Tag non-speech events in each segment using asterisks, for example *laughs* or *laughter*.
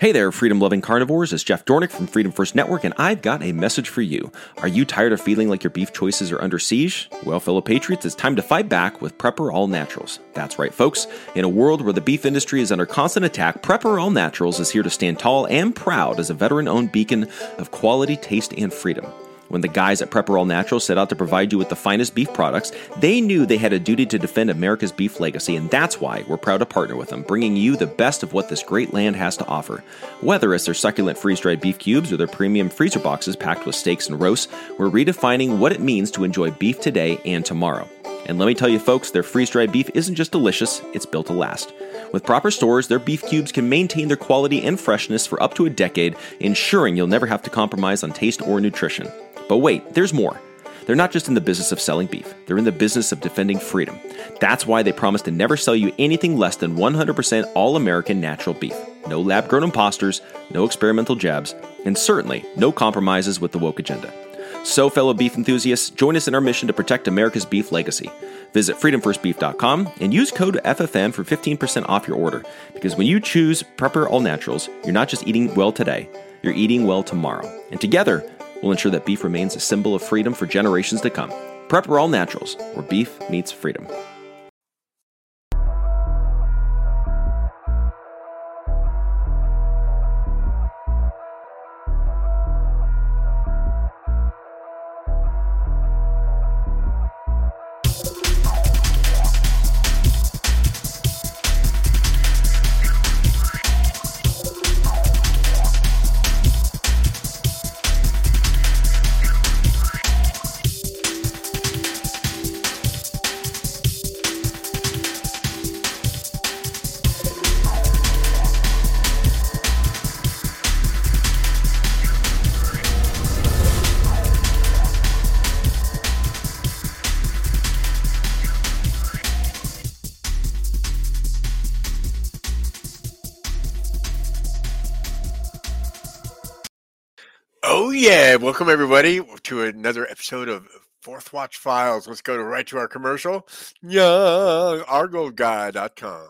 Hey there, freedom loving carnivores. It's Jeff Dornik from Freedom First Network, and I've got a message for you. Are you tired of feeling like your beef choices are under siege? Well, fellow patriots, it's time to fight back with Prepper All Naturals. That's right, folks. In a world where the beef industry is under constant attack, Prepper All Naturals is here to stand tall and proud as a veteran owned beacon of quality, taste, and freedom. When the guys at Prepper All Natural set out to provide you with the finest beef products, they knew they had a duty to defend America's beef legacy, and that's why we're proud to partner with them, bringing you the best of what this great land has to offer. Whether it's their succulent freeze dried beef cubes or their premium freezer boxes packed with steaks and roasts, we're redefining what it means to enjoy beef today and tomorrow. And let me tell you, folks, their freeze dried beef isn't just delicious, it's built to last. With proper stores, their beef cubes can maintain their quality and freshness for up to a decade, ensuring you'll never have to compromise on taste or nutrition. But wait, there's more. They're not just in the business of selling beef, they're in the business of defending freedom. That's why they promise to never sell you anything less than 100% all American natural beef. No lab grown imposters, no experimental jabs, and certainly no compromises with the woke agenda. So, fellow beef enthusiasts, join us in our mission to protect America's beef legacy. Visit freedomfirstbeef.com and use code FFN for 15% off your order. Because when you choose Prepper All Naturals, you're not just eating well today, you're eating well tomorrow. And together, will ensure that beef remains a symbol of freedom for generations to come. Prepper All Naturals, where beef meets freedom. Welcome everybody to another episode of Fourth Watch Files. Let's go to right to our commercial. Yeah, OurGoldGuy.com.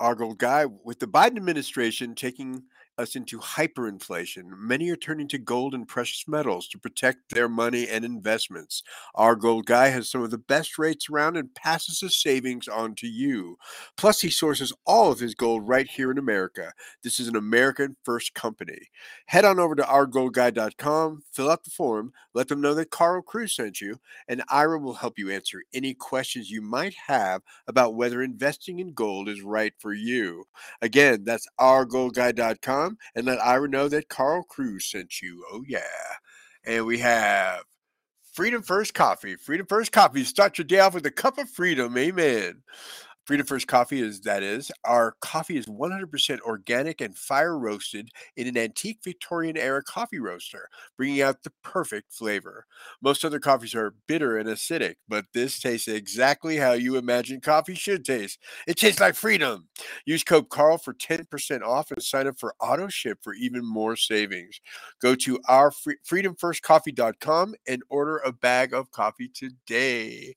Our Gold Guy, with the Biden administration taking us into hyperinflation, many are turning to gold and precious metals to protect their money and investments. Our Gold Guy has some of the best rates around and passes his savings on to you. Plus, he sources all of his gold right here in America. This is an American first company. Head on over to ourgoldguy.com, fill out the form, let them know that Carl Cruz sent you, and Ira will help you answer any questions you might have about whether investing in gold is right for you. Again, that's ourgoldguy.com and let Ira know that Carl Cruz sent you. Oh, yeah. And we have Freedom First Coffee. Freedom First Coffee. Start your day off with a cup of freedom. Amen. Freedom First Coffee is that is our coffee is 100% organic and fire roasted in an antique Victorian era coffee roaster, bringing out the perfect flavor. Most other coffees are bitter and acidic, but this tastes exactly how you imagine coffee should taste. It tastes like freedom. Use code Carl for 10% off and sign up for auto ship for even more savings. Go to our freedomfirstcoffee.com and order a bag of coffee today.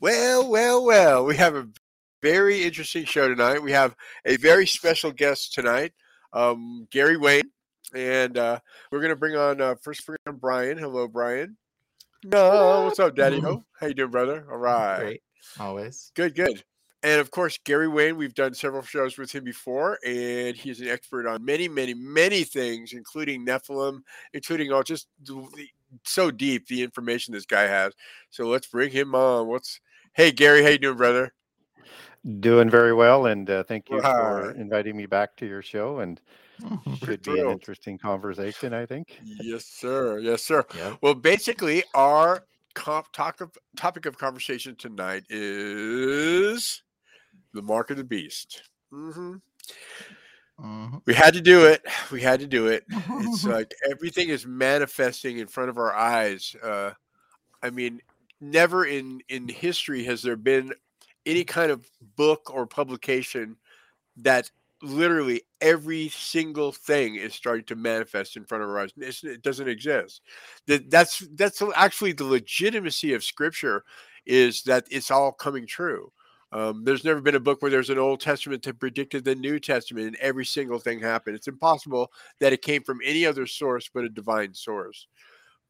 Well, well, well, we have a very interesting show tonight. We have a very special guest tonight, um, Gary Wayne, and uh, we're going to bring on uh, first bring on Brian. Hello, Brian. No, what's up, Daddy? Ho? How you doing, brother? All right, great, always good, good. And of course, Gary Wayne, we've done several shows with him before, and he's an expert on many, many, many things, including Nephilim, including all just so deep the information this guy has. So let's bring him on. What's hey Gary, how you doing, brother? Doing very well, and uh, thank you for inviting me back to your show. And *laughs* should be an interesting conversation, I think. Yes, sir. Yes, sir. Yeah. Well, basically, our comp- talk of, topic of conversation tonight is the mark of the beast. Mm-hmm. Mm-hmm. We had to do it. We had to do it. It's *laughs* like everything is manifesting in front of our eyes. Uh, I mean, never in in history has there been any kind of book or publication that literally every single thing is starting to manifest in front of our eyes. It's, it doesn't exist. That that's that's actually the legitimacy of Scripture is that it's all coming true. Um, there's never been a book where there's an Old Testament that predicted the New Testament and every single thing happened. It's impossible that it came from any other source but a divine source.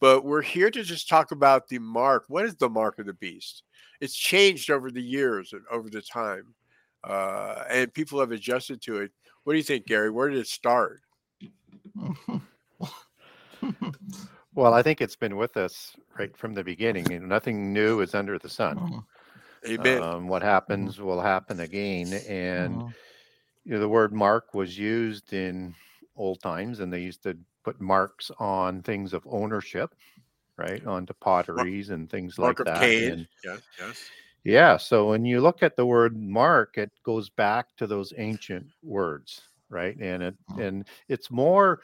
But we're here to just talk about the mark. What is the mark of the beast? It's changed over the years and over the time, uh, and people have adjusted to it. What do you think, Gary? Where did it start? *laughs* well, I think it's been with us right from the beginning. You know, nothing new is under the sun. Mm-hmm. Amen. Um, what happens will happen again, and mm-hmm. you know the word mark was used in old times, and they used to put marks on things of ownership, right, onto potteries and things mark like that. And, yes, yes. Yeah. So when you look at the word mark, it goes back to those ancient words, right? And it mm-hmm. and it's more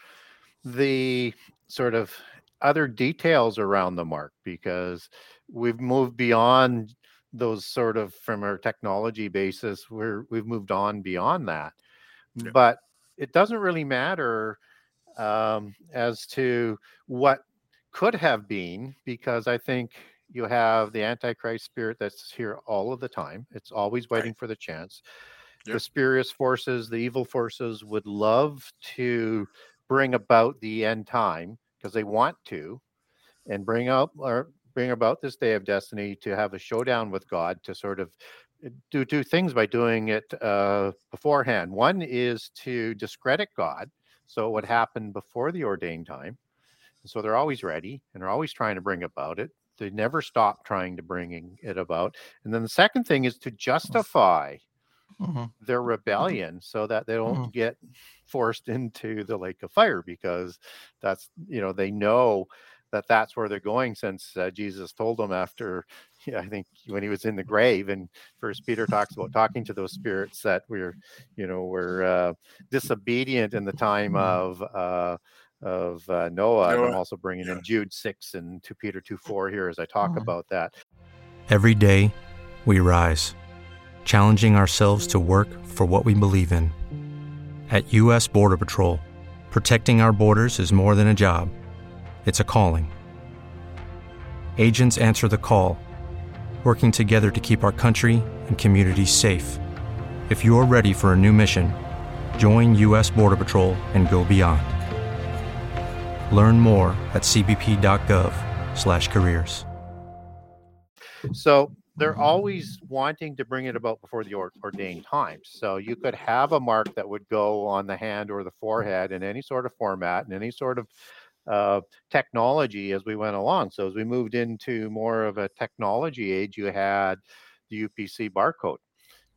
the sort of other details around the mark because we've moved beyond those sort of from our technology basis where we've moved on beyond that yeah. but it doesn't really matter um, as to what could have been because i think you have the antichrist spirit that's here all of the time it's always waiting right. for the chance yep. the spurious forces the evil forces would love to bring about the end time because they want to and bring up or bring about this day of destiny to have a showdown with God to sort of eh, do two things by doing it uh, beforehand. One is to discredit God, so what happened before the ordained time. So they're always ready and they're always trying to bring about it. They never stop trying to bring it about. And then the second thing is to justify mm-hmm. their rebellion so that they don't mm-hmm. get forced into the lake of fire because that's you know they know that that's where they're going since uh, Jesus told them after yeah, I think when he was in the grave and first Peter talks about talking to those spirits that we're you know were uh, disobedient in the time mm-hmm. of uh, of uh, Noah. Noah. I'm also bringing in Jude 6 and 2 Peter 2 4 here as I talk mm-hmm. about that. Every day we rise, challenging ourselves to work for what we believe in. At U.S. Border Patrol, protecting our borders is more than a job it's a calling. Agents answer the call, working together to keep our country and communities safe. If you're ready for a new mission, join U.S. Border Patrol and go beyond. Learn more at cbp.gov/careers. So they're always wanting to bring it about before the ordained times. So you could have a mark that would go on the hand or the forehead in any sort of format and any sort of uh, technology as we went along. So as we moved into more of a technology age, you had the UPC barcode,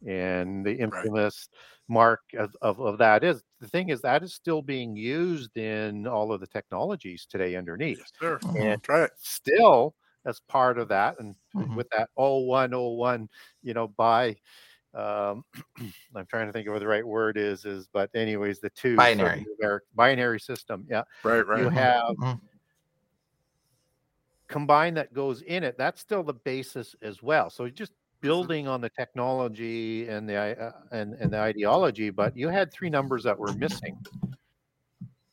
and the infamous right. mark of, of, of, that is the thing is that is still being used in all of the technologies today underneath. Yes, sure. And right. still as part of that, and mm-hmm. with that 0101, you know, by um, *clears throat* I'm trying to think of what the right word is, is but anyways, the two binary binary system. Yeah. Right, right. You have mm-hmm. combine that goes in it. That's still the basis as well. So just mm-hmm. Building on the technology and the uh, and and the ideology, but you had three numbers that were missing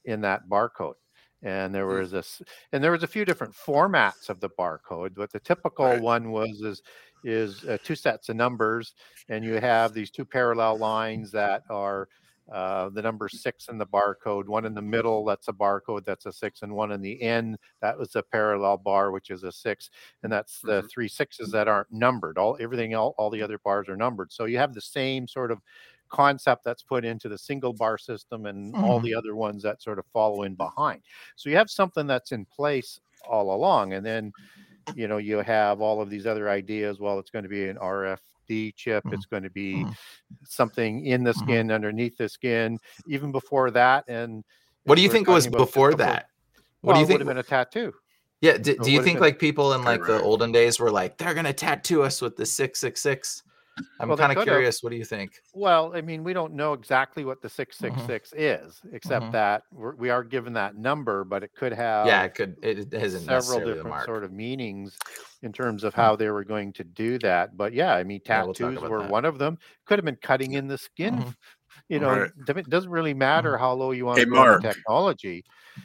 in that barcode and there mm. was this and there was a few different formats of the barcode but the typical right. one was is is uh, two sets of numbers, and you have these two parallel lines that are uh, the number six in the barcode, one in the middle, that's a barcode, that's a six, and one in the end, that was a parallel bar, which is a six, and that's the mm-hmm. three sixes that aren't numbered. All everything, all, all the other bars are numbered. So you have the same sort of concept that's put into the single bar system and mm-hmm. all the other ones that sort of follow in behind. So you have something that's in place all along, and then you know you have all of these other ideas well it's going to be an rfd chip mm-hmm. it's going to be mm-hmm. something in the mm-hmm. skin mm-hmm. underneath the skin even before that and what do you think was before that what well, do you think would have been a tattoo yeah do, do you think been, like people in like the olden days were like they're going to tattoo us with the 666 I'm well, kind of curious. What do you think? Well, I mean, we don't know exactly what the 666 mm-hmm. is, except mm-hmm. that we're, we are given that number, but it could have yeah, it could it isn't several different sort of meanings in terms of how they were going to do that. But yeah, I mean, tattoos yeah, we'll were that. one of them. Could have been cutting in the skin. Mm-hmm. *laughs* You know, right. it doesn't really matter mm-hmm. how low you want to go in technology.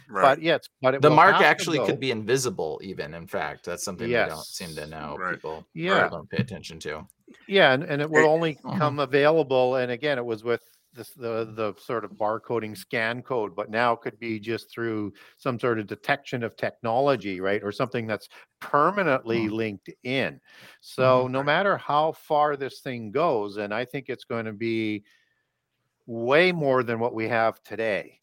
Right. But yes, but the mark actually could be invisible. Even in fact, that's something yes. we don't seem to know. Right. People yeah don't pay attention to. Yeah, and, and it will only uh-huh. come available. And again, it was with this, the the sort of barcoding scan code, but now it could be just through some sort of detection of technology, right, or something that's permanently mm-hmm. linked in. So mm-hmm. no matter how far this thing goes, and I think it's going to be way more than what we have today.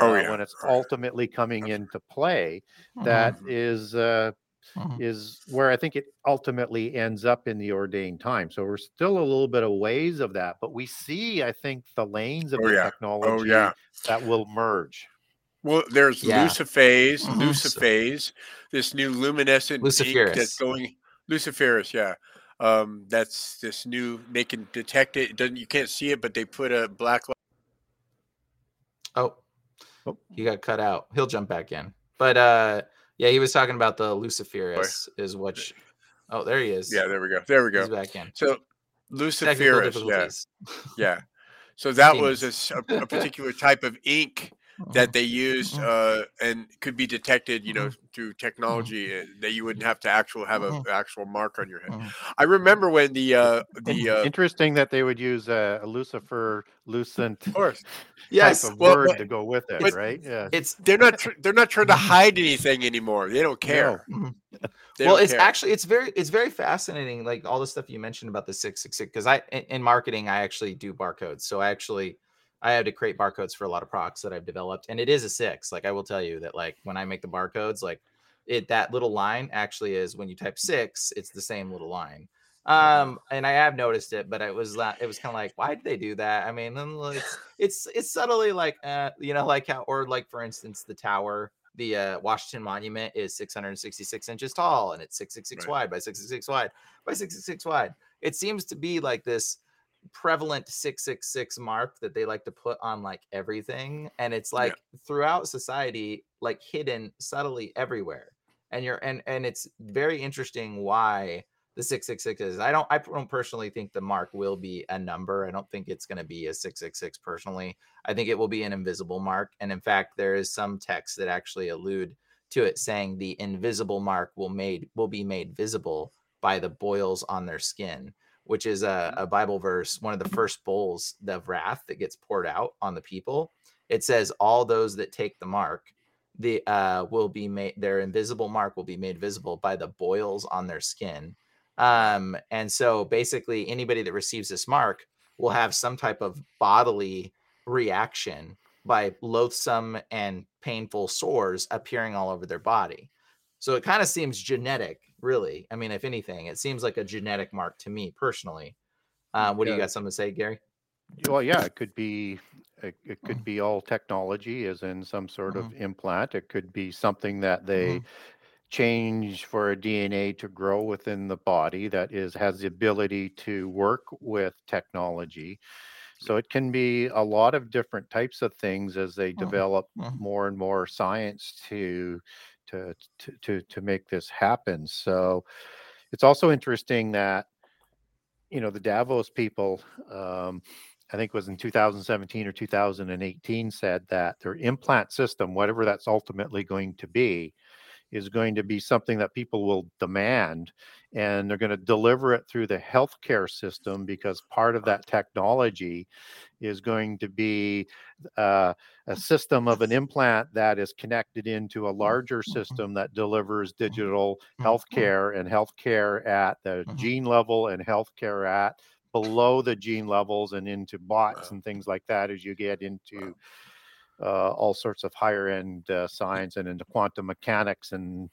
Oh, uh, yeah. When it's ultimately coming into play, that mm-hmm. is uh, mm-hmm. is where I think it ultimately ends up in the ordained time. So we're still a little bit of ways of that, but we see, I think, the lanes of oh, the yeah. Oh, technology oh, yeah. that will merge. Well, there's yeah. Luciphase, mm-hmm. Luciphase, this new luminescent ink that's going Luciferase, yeah. Um, that's this new they can detect it. it. Doesn't you can't see it, but they put a black light. Oh, oh, he got cut out. He'll jump back in. But uh yeah, he was talking about the Luciferase is which. Oh, there he is. Yeah, there we go. There we go. He's back in. So Luciferase, yeah, *laughs* yeah. So that was a, a, particular type of ink *laughs* that they used mm-hmm. uh, and could be detected, you know, mm-hmm. Through technology mm-hmm. that you wouldn't have to actual have an actual mark on your head. I remember when the uh, the uh, interesting that they would use a, a Lucifer lucent, of course, *laughs* yes, type of well, word but, to go with it, right? Yeah, it's they're not tr- they're not trying to hide anything anymore. They don't care. No. *laughs* They well, don't it's care. actually it's very it's very fascinating. Like all the stuff you mentioned about the six six six, because I in, in marketing I actually do barcodes, so I actually I have to create barcodes for a lot of products that I've developed, and it is a six. Like I will tell you that, like when I make the barcodes, like it that little line actually is when you type six, it's the same little line. Um, and I have noticed it, but it was it was kind of like, why did they do that? I mean, it's it's it's subtly like, uh, you know, like how, or like for instance, the tower, the uh, Washington Monument is 666 inches tall, and it's 666 right. wide by 666 wide by 666 wide. It seems to be like this prevalent 666 mark that they like to put on like everything and it's like yeah. throughout society like hidden subtly everywhere and you're and and it's very interesting why the 666 is. I don't i don't personally think the mark will be a number. I don't think it's going to be a 666 personally. I think it will be an invisible mark and in fact there is some text that actually allude to it saying the invisible mark will made will be made visible by the boils on their skin which is a, mm-hmm. a Bible verse, one of the first bowls of wrath that gets poured out on the people. It says, "All those that take the mark, the uh, will be made. Their invisible mark will be made visible by the boils on their skin." Um, and so, basically, anybody that receives this mark will have some type of bodily reaction by loathsome and painful sores appearing all over their body. So it kind of seems genetic really. I mean, if anything, it seems like a genetic mark to me personally. Uh, what yeah. do you got something to say, Gary? Well, yeah, it could be it, it could mm. be all technology, as in some sort mm-hmm. of implant. It could be something that they mm-hmm. change for a DNA to grow within the body that is has the ability to work with technology. So it can be a lot of different types of things as they mm-hmm. develop mm-hmm. more and more science to to to to, make this happen. So it's also interesting that you know the Davos people. Um, I think it was in 2017 or 2018 said that their implant system, whatever that's ultimately going to be, is going to be something that people will demand and they're going to deliver it through the healthcare system because part of that technology is going to be uh, a system of an implant that is connected into a larger mm-hmm. system that delivers mm-hmm. digital mm-hmm. healthcare and healthcare at the gene level and healthcare at below the gene levels and into bots and things like that as you get into uh, all sorts of higher end uh, science and into quantum mechanics and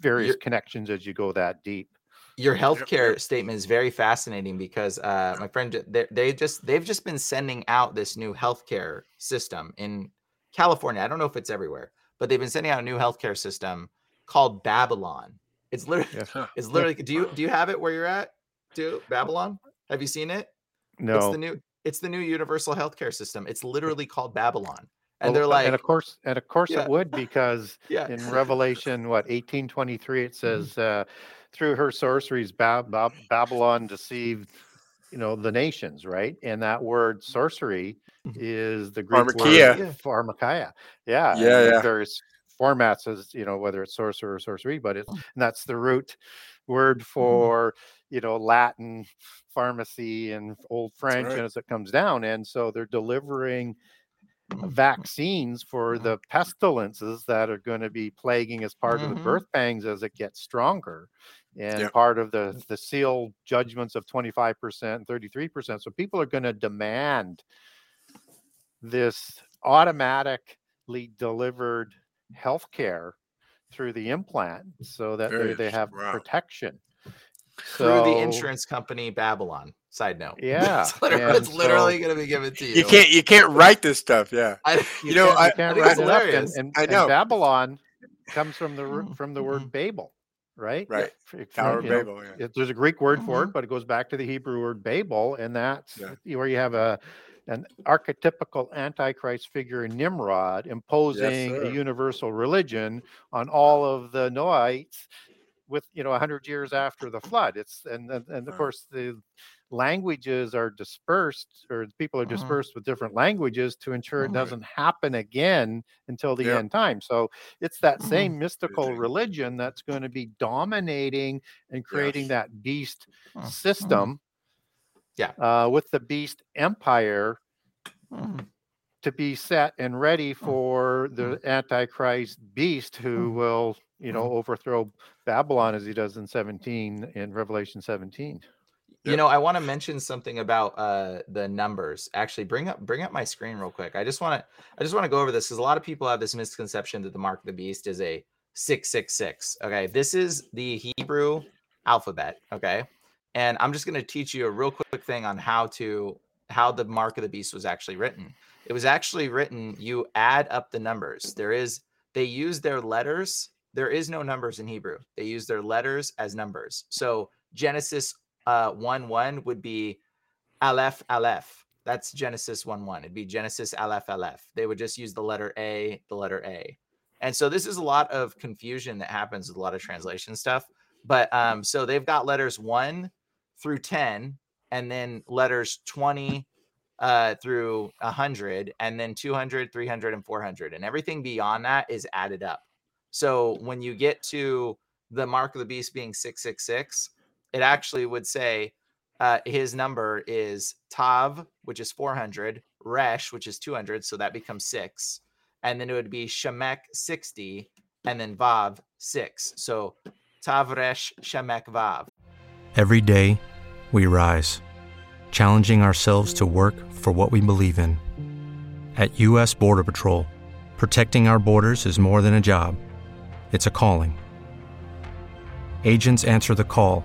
various You're, connections as you go that deep. Your healthcare statement is very fascinating because uh, my friend they, they just they've just been sending out this new healthcare system in California. I don't know if it's everywhere, but they've been sending out a new healthcare system called Babylon. It's literally yeah. it's literally do you do you have it where you're at? Do Babylon? Have you seen it? No. It's the new it's the new universal healthcare system. It's literally called Babylon and well, they're like and of course and of course yeah. it would because *laughs* yeah. in revelation what 1823 it mm-hmm. says mm-hmm. uh, through her sorceries Bab- Bab- *laughs* babylon deceived you know the nations right and that word sorcery mm-hmm. is the greek pharmakeia. word pharmakeia yeah yeah, yeah. there's formats as you know whether it's sorcerer or sorcery but it's mm. and that's the root word mm-hmm. for you know Latin pharmacy and old French right. as it comes down, and so they're delivering vaccines for the pestilences that are going to be plaguing as part of the birth pangs as it gets stronger and Yep. part of the the sealed judgments of 25% and 33% so people are going to demand this automatically delivered health care through the implant so that they, they have wow. protection through the insurance company Babylon. Side note. *laughs* Yeah, it's literally, it's literally so- going to be given to you. You can't you can't *laughs* write this stuff. Yeah. I, You know, can't- I- can't think write it's it up, and- and, I and know. Babylon comes from the Mhm, from the word Babel, right? Right. F- Tower from, of you know, Babel. Yeah. it- there's a Greek word for Mhm. it, but it goes back to the Hebrew word Babel, and that's Yeah. where you have a an archetypical antichrist figure in Nimrod imposing sir. a universal religion on all of the Noahites with you know 100 years after the flood it's and and, and of course the languages are dispersed or people are Mhm. dispersed with different languages to ensure it doesn't happen again until the Yep. end time so it's that Mhm. same mystical religion that's going to be dominating and creating Yes. that beast Mhm. system Yeah. uh, with the beast empire Mhm. to be set and ready for the antichrist beast who will you know overthrow babylon as he does in 17 in revelation 17 You know, I want to mention something about uh the numbers. Actually, bring up bring up my screen real quick. I just want to I just want to go over this because a lot of people have this misconception that the mark of the beast is a 666. Okay, this is the Hebrew alphabet. Okay, and I'm just going to teach you a real quick thing on how to how the mark of the beast was actually written. It was actually written. You add up the numbers. There is they use their letters. There is no numbers in Hebrew. They use their letters as numbers. So Genesis uh, 1 1 would be Aleph Aleph. That's Genesis 1 1. It'd be Genesis Aleph Aleph. They would just use the letter A, the letter A. And so this is a lot of confusion that happens with a lot of translation stuff. But um, so they've got letters 1 through 10, and then letters 20 uh, through 100, and then 200, 300, and 400. And everything beyond that is added up. So when you get to the mark of the beast being 666, it actually would say uh, his number is Tav, which is 400, Resh, which is 200, so that becomes six, and then it would be Shemek 60, and then Vav six. So Tav Resh Shemek Vav. Every day, we rise, challenging ourselves to work for what we believe in. At U.S. Border Patrol, protecting our borders is more than a job, it's a calling. Agents answer the call,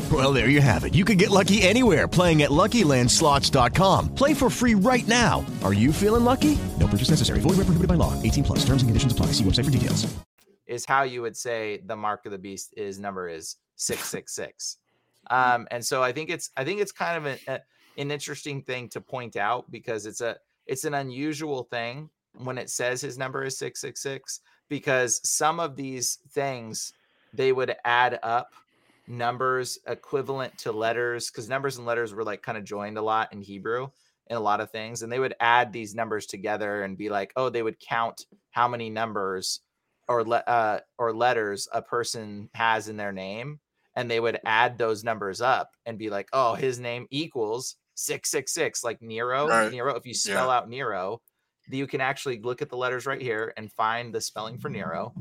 Well, there you have it. You can get lucky anywhere playing at LuckyLandSlots.com. Play for free right now. Are you feeling lucky? No purchase necessary. Void where prohibited by law. 18 plus. Terms and conditions apply. See website for details. is how you would say the mark of the beast is number is 666 um and so i think it's i think it's kind of an, an interesting thing to point out because it's a it's an unusual thing when it says his number is 666 because some of these things they would add up numbers equivalent to letters because numbers and letters were like kind of joined a lot in hebrew in a lot of things and they would add these numbers together and be like oh they would count how many numbers or le- uh, or letters a person has in their name, and they would add those numbers up and be like, "Oh, his name equals six six six," like Nero. Right. Nero. If you spell out Nero, you can actually look at the letters right here and find the spelling for Nero,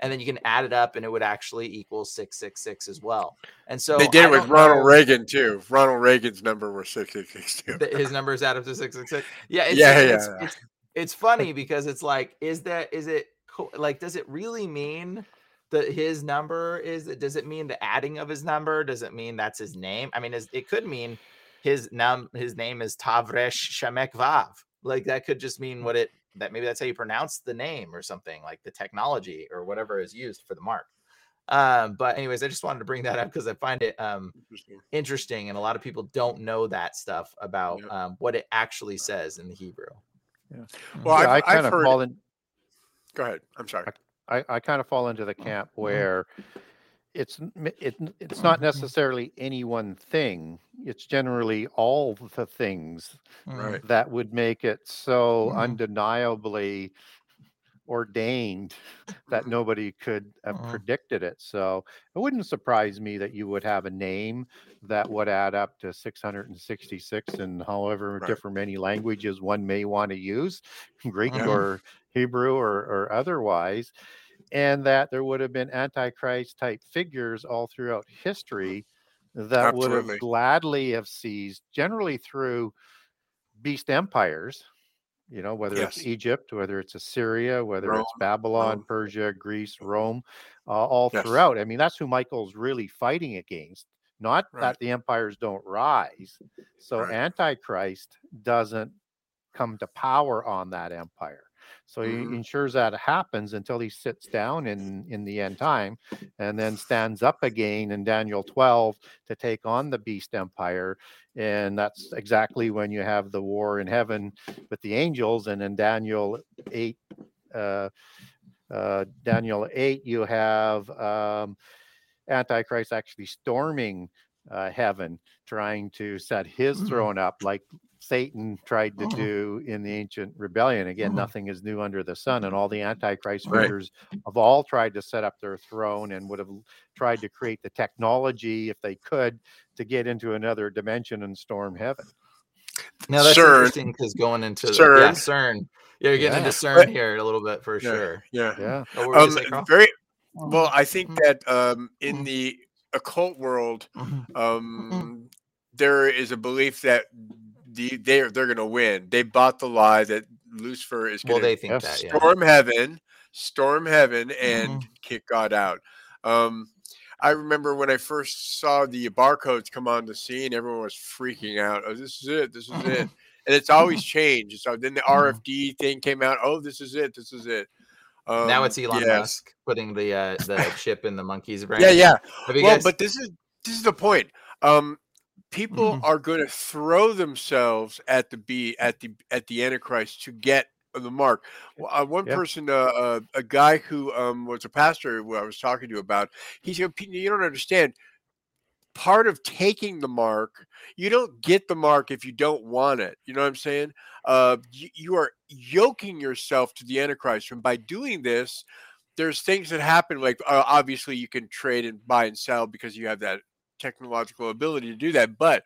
and then you can add it up, and it would actually equal six six six as well. And so they did it with Ronald know Reagan too. Ronald Reagan's number was six six six two. that his number is added to six six six. Yeah, it's, Yeah, it's, yeah. It's, it's funny *laughs* because it's like, is that is it like does it really mean that his number is? Does it mean the adding of his number? Does it mean that's his name? I mean, is, it could mean his num his name is Tavresh Shemek Vav. Like that could just mean what it that maybe that's how you pronounce the name or something like the technology or whatever is used for the mark. Um, but anyways, I just wanted to bring that up because I find it um Interesting. interesting, and a lot of people don't know that stuff about Yeah. um, what it actually says in the Hebrew. Well, Yeah, I've, I I've kind of heard. fall in. Go ahead. I'm sorry. I, I kind of fall into the camp where it's it, it's not necessarily any one thing. It's generally all the things Right. that would make it so Mhm. undeniably ordained *laughs* that *laughs* nobody could have Mhm. predicted it. So it wouldn't surprise me that you would have a name that would add up to 666 and however Right. different many languages one may want to use, *laughs* Greek Mhm. or Hebrew or, or otherwise, and that there would have been Antichrist type figures all throughout history that would have gladly have seized, generally through beast empires, you know, whether Yes. it's Egypt, whether it's Assyria, whether Rome, it's Babylon, Rome. Persia, Greece, Rome, uh, all Yes. throughout. I mean, that's who Michael's really fighting against. Not Right. that the empires don't rise. So Right. Antichrist doesn't come to power on that empire. So he ensures that happens until he sits down in in the end time and then stands up again in Daniel 12 to take on the beast empire. And that's exactly when you have the war in heaven with the angels. And in Daniel 8 uh, uh, Daniel 8 you have um, Antichrist actually storming uh, heaven trying to set his Mm. throne up like Satan tried to Mhm. do in the ancient rebellion. Again, Mhm. nothing is new under the sun, and all the Antichrist Right. figures have all tried to set up their throne and would have tried to create the technology, if they could, to get into another dimension and storm heaven. Now that's CERN. interesting because going into the, yeah, CERN. CERN. Yeah, you're getting Yeah. into *laughs* CERN Right. here a little bit for Yeah. sure. Yeah. Yeah. Oh, what were you Um, saying, very well. I think Mhm. that um, in Mhm. the occult world, um, there is a belief that the they're they're going to win. They bought the lie that Lucifer is Well, going they to think that, yeah. storm heaven, storm heaven, and Mhm. kick God out. Um, I remember when I first saw the barcodes come on the scene, everyone was freaking out. Oh, this is it. This is it. *laughs* And it's always changed. So then the RFD thing came out. Oh, this is it. This is it. Um, now it's Elon yes. Musk putting the uh, the chip in the monkey's *laughs* brain. Yeah, yeah. Well, guys- but this is this is the point. Um, people Mhm. are going to throw themselves at the be at the at the Antichrist to get the mark. Well, uh, one Yeah. person, uh, uh, a guy who um, was a pastor who I was talking to about, he said, "You don't understand." Part of taking the mark, you don't get the mark if you don't want it. You know what I'm saying? Uh, you, you are yoking yourself to the Antichrist, and by doing this, there's things that happen. Like uh, obviously, you can trade and buy and sell because you have that technological ability to do that. But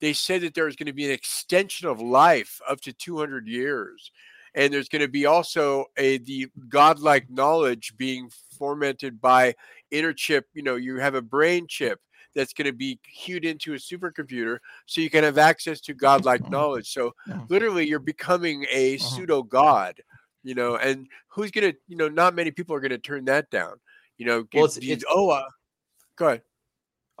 they said that there's going to be an extension of life up to 200 years, and there's going to be also a the godlike knowledge being fomented by inner chip. You know, you have a brain chip that's going to be cued into a supercomputer so you can have access to godlike knowledge so literally you're becoming a Mhm. pseudo god you know and who's gonna you know not many people are gonna turn that down you know Well, it's- these- it's- oh uh, go ahead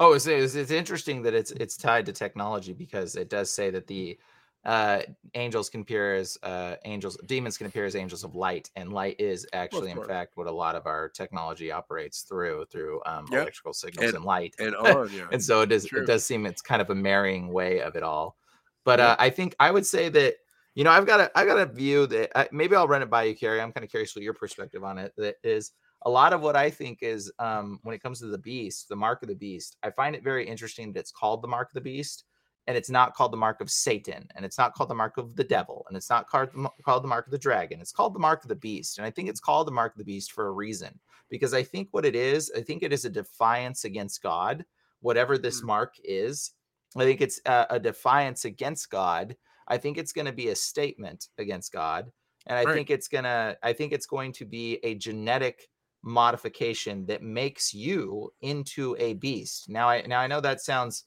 Oh, it's, it's it's interesting that it's it's tied to technology because it does say that the uh angels can appear as uh angels demons can appear as angels of light and light is actually in fact what a lot of our technology operates through through um Yep. electrical signals And- and, light and *laughs* on yeah and so it does True. it does seem it's kind of a marrying way of it all but Yeah. uh, i think i would say that you know i've got a i got a view that I, maybe i'll run it by you Gary i'm kind of curious what your perspective on it that is a lot of what i think is um when it comes to the beast the mark of the beast i find it very interesting that it's called the mark of the beast and it's not called the mark of satan and it's not called the mark of the devil and it's not called, called the mark of the dragon it's called the mark of the beast and i think it's called the mark of the beast for a reason because i think what it is i think it is a defiance against god whatever this Mm. mark is. I think it's a, a defiance against God. I think it's going to be a statement against God, and I Right. think it's gonna. I think it's going to be a genetic modification that makes you into a beast. Now, I now I know that sounds,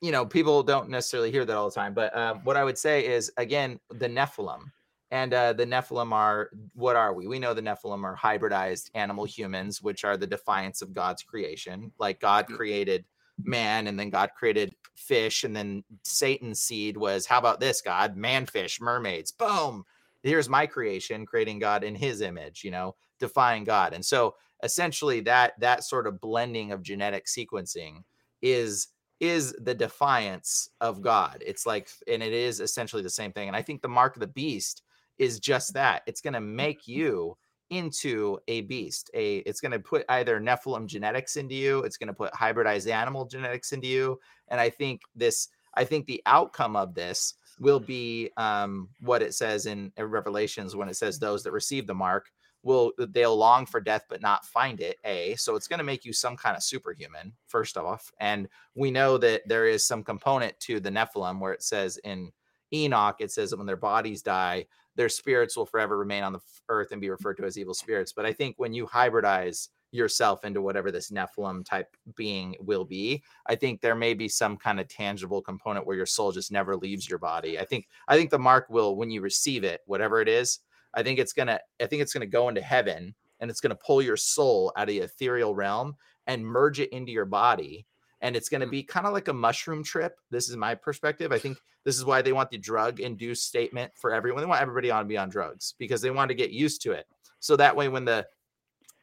you know, people don't necessarily hear that all the time, but um, what I would say is again the Nephilim. And uh, the Nephilim are what are we? We know the Nephilim are hybridized animal humans, which are the defiance of God's creation. Like God created man, and then God created fish, and then Satan's seed was, how about this, God? Man, fish, mermaids, boom. here's my creation creating god in his image you know defying god. And so essentially that that sort of blending of genetic sequencing is is the defiance of god. It's like and it is essentially the same thing. And i think the mark of the beast is just that. It's going to make you into a beast. A it's going to put either nephilim genetics into you it's going to put hybridized animal genetics into you. And i think this i think the outcome of this will be um, what it says in, in revelations when it says those that receive the mark will they'll long for death but not find it a so it's going to make you some kind of superhuman first off and we know that there is some component to the nephilim where it says in enoch it says that when their bodies die their spirits will forever remain on the earth and be referred to as evil spirits but i think when you hybridize yourself into whatever this nephilim type being will be i think there may be some kind of tangible component where your soul just never leaves your body. I think i think the mark will when you receive it whatever it is I think it's gonna I think it's gonna go into heaven and it's gonna pull your soul out of the ethereal realm and merge it into your body. And it's going to hmm. be kind of like a mushroom trip. This is my perspective. I think this is why they want the drug induced statement for everyone. They want everybody on to be on drugs because they want to get used to it. So that way, when the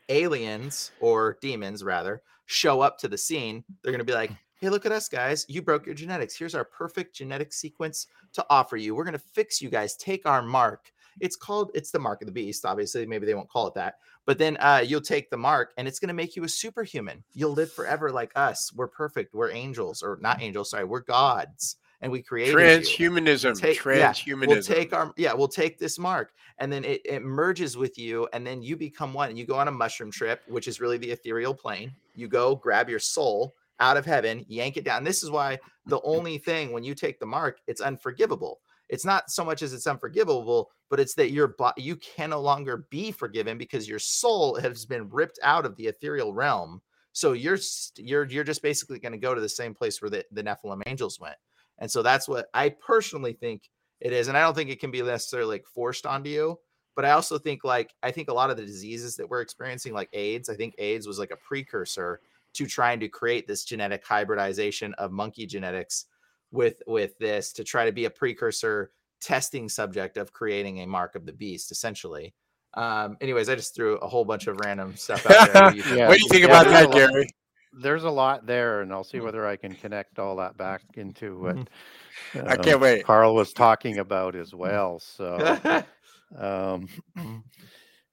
aliens or demons rather show up to the scene, they're going to be like, hey, look at us, guys. You broke your genetics. Here's our perfect genetic sequence to offer you. We're going to fix you guys. Take our mark it's called it's the mark of the beast. Obviously, maybe they won't call it that, but then uh, you'll take the mark, and it's going to make you a superhuman. You'll live forever like us. We're perfect. We're angels, or not angels. Sorry, we're gods and we create transhumanism. Take, transhumanism. Yeah, we'll take our yeah, we'll take this mark, and then it, it merges with you, and then you become one. And you go on a mushroom trip, which is really the ethereal plane. You go grab your soul out of heaven, yank it down. This is why the *laughs* only thing when you take the mark, it's unforgivable it's not so much as it's unforgivable, but it's that your body you can no longer be forgiven because your soul has been ripped out of the ethereal realm. So you're you're you're just basically going to go to the same place where the, the Nephilim angels went. And so that's what I personally think it is. And I don't think it can be necessarily like forced onto you. But I also think like I think a lot of the diseases that we're experiencing, like AIDS, I think AIDS was like a precursor to trying to create this genetic hybridization of monkey genetics with with this to try to be a precursor testing subject of creating a mark of the beast essentially um anyways i just threw a whole bunch of random stuff out there *laughs* yeah. what do you think yeah, about that gary there's a lot there and i'll see mm. whether i can connect all that back into what uh, i can't wait carl was talking about as well so *laughs* um mm.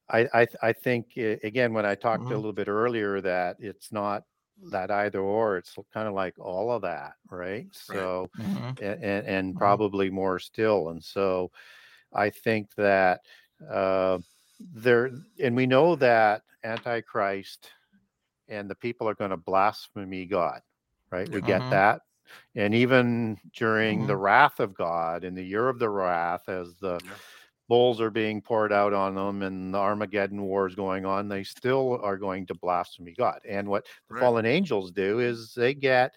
I, I, I think again when I talked mm-hmm. a little bit earlier that it's not that either or it's kind of like all of that right so right. Mm-hmm. and, and mm-hmm. probably more still and so i think that uh there and we know that antichrist and the people are going to blaspheme god right we get mm-hmm. that and even during the mm-hmm. wrath of god in the year of the wrath as the yeah bowls are being poured out on them and the Armageddon war is going on, they still are going to blaspheme God. And what the right. fallen angels do is they get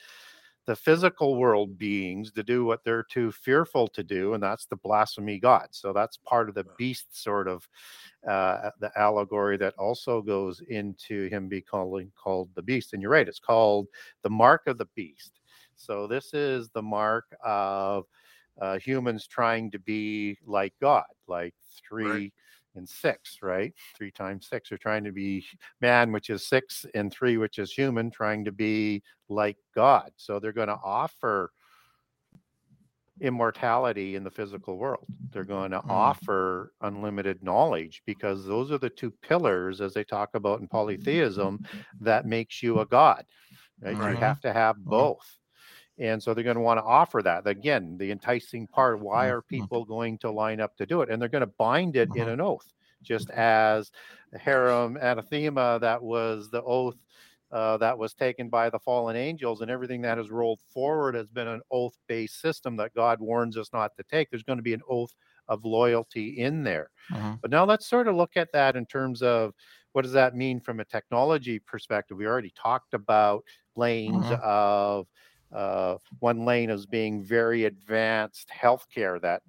the physical world beings to do what they're too fearful to do, and that's the blasphemy God. So that's part of the beast sort of uh, the allegory that also goes into him being called, called the beast. And you're right, it's called the mark of the beast. So this is the mark of uh, humans trying to be like God, like three right. and six, right? Three times six are trying to be *laughs* man, which is six, and three, which is human, trying to be like God. So they're going to offer immortality in the physical world. They're going to mm. offer unlimited knowledge because those are the two pillars, as they talk about in polytheism, that makes you a god. Right? right. You have to have mm-hmm. both. And so they're going to want to offer that. Again, the enticing part why are mm-hmm. people going to line up to do it? And they're going to bind it in mm-hmm. an oath, just as harem anathema, that was the oath uh, that was taken by the fallen angels, and everything that has rolled forward has been an oath based system that God warns us not to take. There's going to be an oath of loyalty in there. Mm-hmm. But now let's sort of look at that in terms of what does that mean from a technology perspective? We already talked about lanes mm-hmm. of uh, one lane as being very advanced healthcare that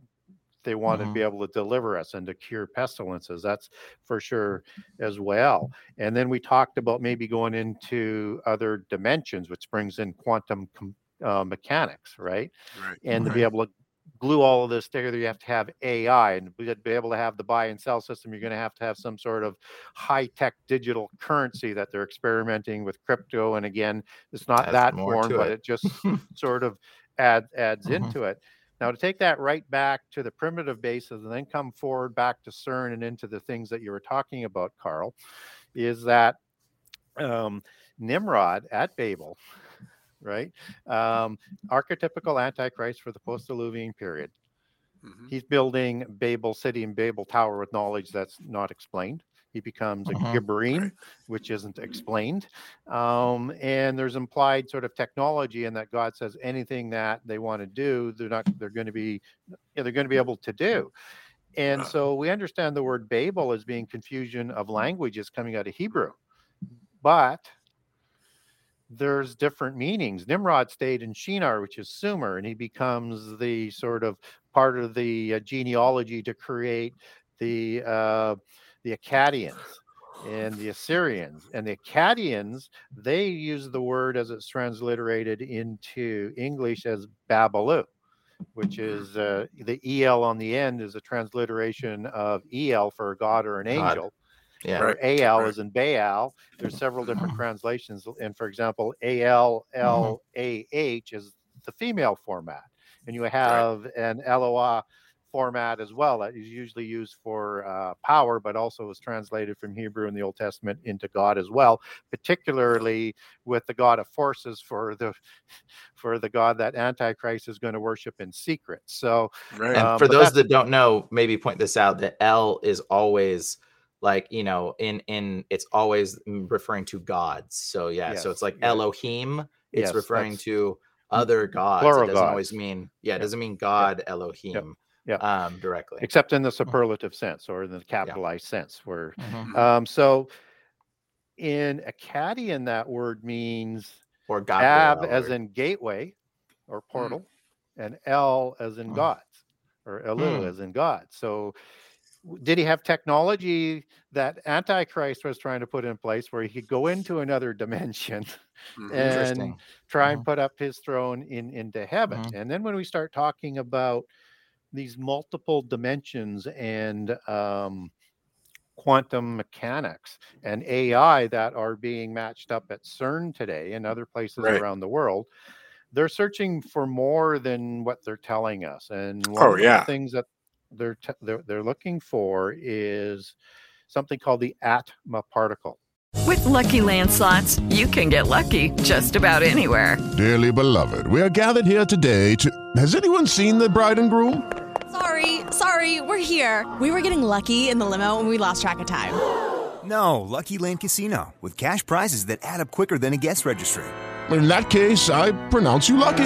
they want mm-hmm. to be able to deliver us and to cure pestilences. That's for sure *laughs* as well. And then we talked about maybe going into other dimensions, which brings in quantum com- uh, mechanics, right? right? And right. to be able to glue all of this together, you have to have AI, and to be able to have the buy and sell system, you're going to have to have some sort of high tech digital currency that they're experimenting with crypto. And again, it's not Adds that form, but it. it just *laughs* sort of add, adds Mhm. into it. Now, to take that right back to the primitive basis and then come forward back to CERN and into the things that you were talking about, Carl, is that um, Nimrod at Babel, right? Um, archetypical antichrist for the post-Diluvian period. Mhm. He's building Babel City and Babel Tower with knowledge that's not explained. He becomes a Mhm. Gibborim, which isn't explained. Um, and there's implied sort of technology in that God says anything that they want to do, they're not, they're going to be, yeah, they're going to be able to do. And so we understand the word Babel as being confusion of languages coming out of Hebrew. But there's different meanings. Nimrod stayed in Shinar, which is Sumer, and he becomes the sort of part of the uh, genealogy to create the uh, the Akkadians and the Assyrians. And the Akkadians, they use the word as it's transliterated into English as Babalu, which is uh, the el on the end is a transliteration of el for a god or an God. angel Yeah. or Al right. is in Baal. There's several different *clears throat* translations, and for example, A L L A H is the female format, and you have an Eloah format as well that is usually used for uh, power, but also is translated from Hebrew in the Old Testament into God as well, particularly with the God of forces for the for the God that Antichrist is going to worship in secret. So Right. And Um, for those that don't know, maybe point this out that L is always like you know in in it's always mm, referring to gods. So yeah, so it's like. Elohim. It's Yes, referring to other gods. plural it doesn't always mean yeah, it Yep. doesn't mean God Elohim. Yep. Um, directly. except in the superlative sense or in the capitalized sense, where Mhm. Um, so in Akkadian, that word means Or god ab as in gateway or portal, and l as in Mm. gods, or Elu Hmm. as in God. So did he have technology that Antichrist was trying to put in place where he could go into another *laughs* dimension Mhm. and try and put up his throne in into heaven? Mhm. And then when we start talking about these multiple dimensions and um, quantum mechanics and AI that are being matched up at CERN today and other places Right. around the world, they're searching for more than what they're telling us. And one Oh, of yeah. the things that they're, te- they're they're looking for is something called the Atma particle. With Lucky Land slots, you can get lucky just about anywhere. Dearly beloved, we are gathered here today to. Has anyone seen the bride and groom? Sorry, sorry, we're here. We were getting lucky in the limo and we lost track of time. No, Lucky Land Casino, with cash prizes that add up quicker than a guest registry. In that case, I pronounce you lucky.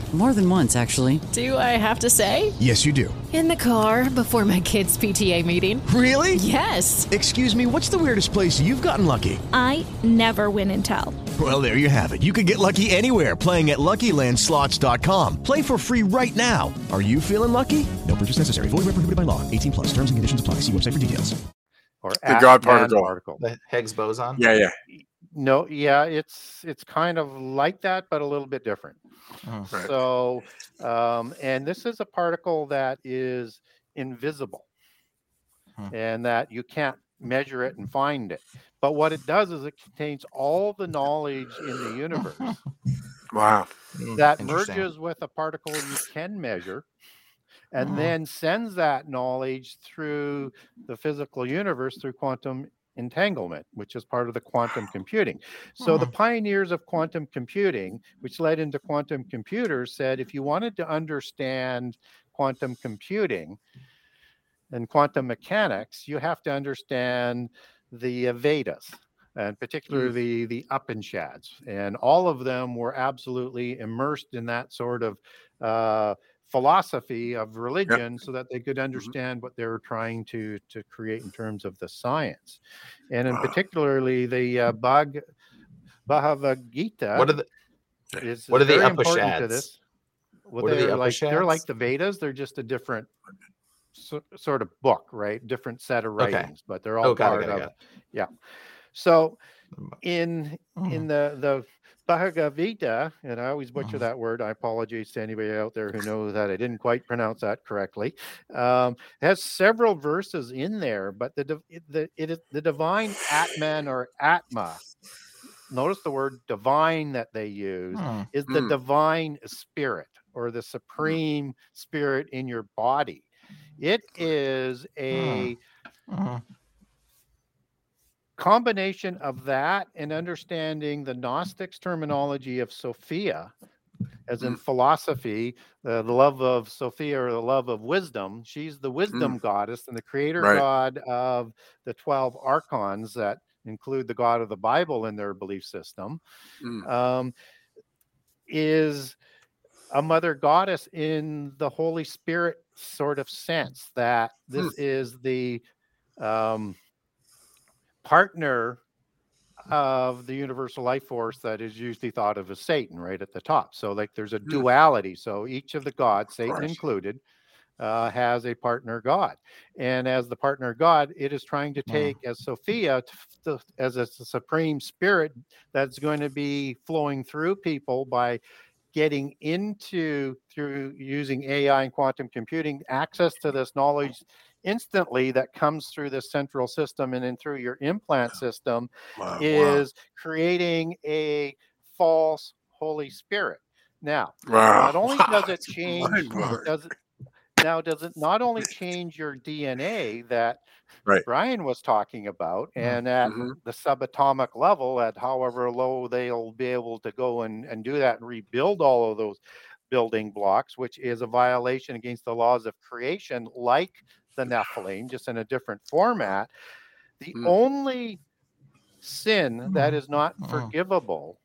More than once, actually. Do I have to say? Yes, you do. In the car before my kids' PTA meeting. Really? Yes. Excuse me, what's the weirdest place you've gotten lucky? I never win and tell. Well, there you have it. You can get lucky anywhere playing at LuckyLandSlots.com. Play for free right now. Are you feeling lucky? No purchase necessary. Void where prohibited by law. 18 plus. Terms and conditions apply. See website for details. Or The God Atman particle. particle. The Higgs boson. Yeah, yeah. No, yeah, it's it's kind of like that, but a little bit different. Mhm. Right. So, um, and this is a particle that is invisible Hmm. and that you can't measure it and find it. But what it does is it contains all the knowledge in the universe Wow. Mm, that merges with a particle you can measure and Mhm. then sends that knowledge through the physical universe through quantum entanglement, which is part of the quantum computing. So the pioneers of quantum computing, which led into quantum computers, said if you wanted to understand quantum computing and quantum mechanics, you have to understand the uh, Vedas and particularly the Upanishads. And all of them were absolutely immersed in that sort of uh, philosophy of religion so that they could understand what they were trying to to create in terms of the science. And in particularly the uh, Bhag, bhagavad gita What are the is, what are the to Upanishads? this. Well, What are the they're like they're like the vedas they're just a different so, sort of book right? Different set of Okay. writings but they're all Oh, part it, of it. yeah. So in Mm. in the the Bhagavad Gita, and I always Mm. butcher that word. I apologize to anybody out there who knows that I didn't quite pronounce that correctly. Um, it has several verses in there, but the the it is the divine Atman or Atma. Notice the word divine that they use Hmm. is the Hmm. divine spirit or the supreme spirit in your body. It is a combination of that and understanding the Gnostics terminology of Sophia, as in philosophy, uh, the love of Sophia or the love of wisdom. She's the wisdom goddess and the creator Right. god of the 12 archons that include the God of the Bible in their belief system. Mm. Um, is a mother goddess in the Holy Spirit sort of sense that this is the um, partner of the universal life force that is usually thought of as Satan right at the top. So, like, there's a duality. So, each of the gods, Satan included, uh, has a partner god. And as the partner god, it is trying to take as Sophia t- to, as a supreme spirit that's going to be flowing through people by getting into through using AI and quantum computing access to this knowledge instantly that comes through this central system and then through your implant system Wow, wow. is creating a false Holy Spirit. Now, Wow. not only does it *laughs* change, does it now does it not only *laughs* change your DNA that Right. Brian was talking about, and at Mhm. the subatomic level, at however low they'll be able to go and, and do that and rebuild all of those building blocks, which is a violation against the laws of creation, like the Nephilim, just in a different format. The Mm. only sin mm. that is not mm. forgivable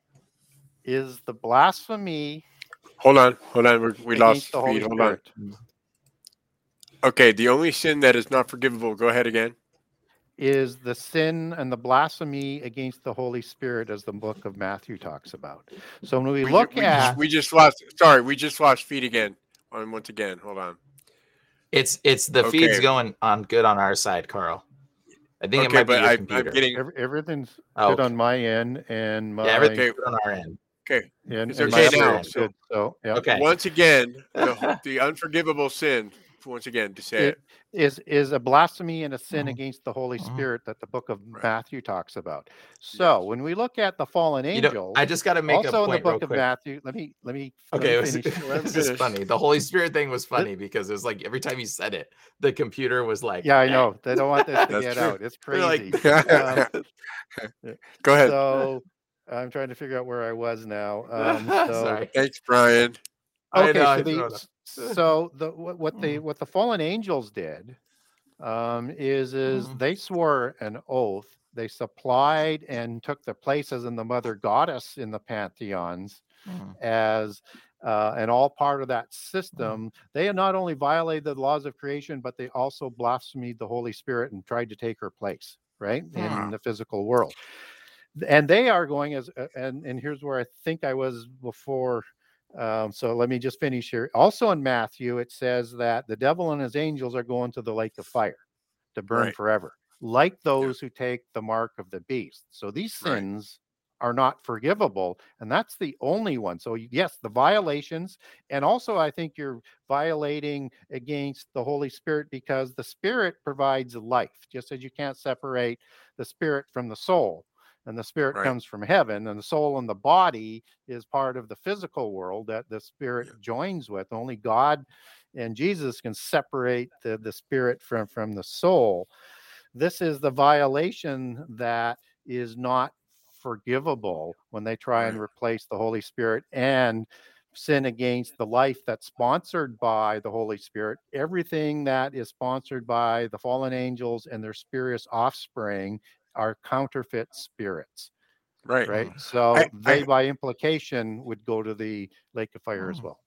is the blasphemy Hold on, hold on. We're, we lost against the Holy speed. Hold on. Mm. Okay, the only sin that is not forgivable. Go ahead again. is the sin and the blasphemy against the Holy Spirit, as the book of Matthew talks about. So when we, ju- look we at just, we just lost. Sorry, we just lost feet again. On once again. Hold on. It's it's the feed's going on good on our side, Carl. I think it Okay, might be but your I, I'm computer. getting Ev- everything's Oh, good okay. on my end, and my yeah, everything's Okay. on our end. okay. and, It's and okay my now. So good. So yeah, Okay. once again, the, *laughs* the unforgivable sin. Once again, to say it it. is is a blasphemy and a Mm-hmm. sin against the Holy Spirit that the book of Matthew talks about. So when we look at the fallen You know, angels, I just got to make a also in the book of quick. Matthew, let me let me let Okay, me it was, finish. it *laughs* let me was just finish. funny. The Holy Spirit thing was funny because it was like every time you said it, the computer was like, Yeah, I know. They don't want this to get true. out. It's They're like- crazy. Um, *laughs* Go ahead. so I'm trying to figure out where I was now. *laughs* Um, so Sorry. Thanks, Brian. I okay, know, so, I the, know. s- so the what, what the what the fallen angels did um, is is Mhm. they swore an oath. They supplied and took the places in the mother goddess in the pantheons Mhm. as uh, and all part of that system. They not only violated the laws of creation, but they also blasphemed the Holy Spirit and tried to take her place, right, in the physical world. And they are going as, uh, and and here's where I think I was before. Um, so let me just finish here. Also in Matthew, it says that the devil and his angels are going to the lake of fire to burn Right. forever, like those who take the mark of the beast. So these Right. sins are not forgivable, and that's the only one. So yes, the violations, and also I think you're violating against the Holy Spirit because the Spirit provides life, just as you can't separate the spirit from the soul. And the spirit Right. comes from heaven, and the soul and the body is part of the physical world that the spirit joins with. Only God and Jesus can separate the, the spirit from, from the soul. this is the violation that is not forgivable when they try and replace the Holy Spirit and sin against the life that's sponsored by the Holy Spirit. Everything that is sponsored by the fallen angels and their spurious offspring are counterfeit spirits. Right. Right. So I- they, I- by implication, would go to the lake of fire as well.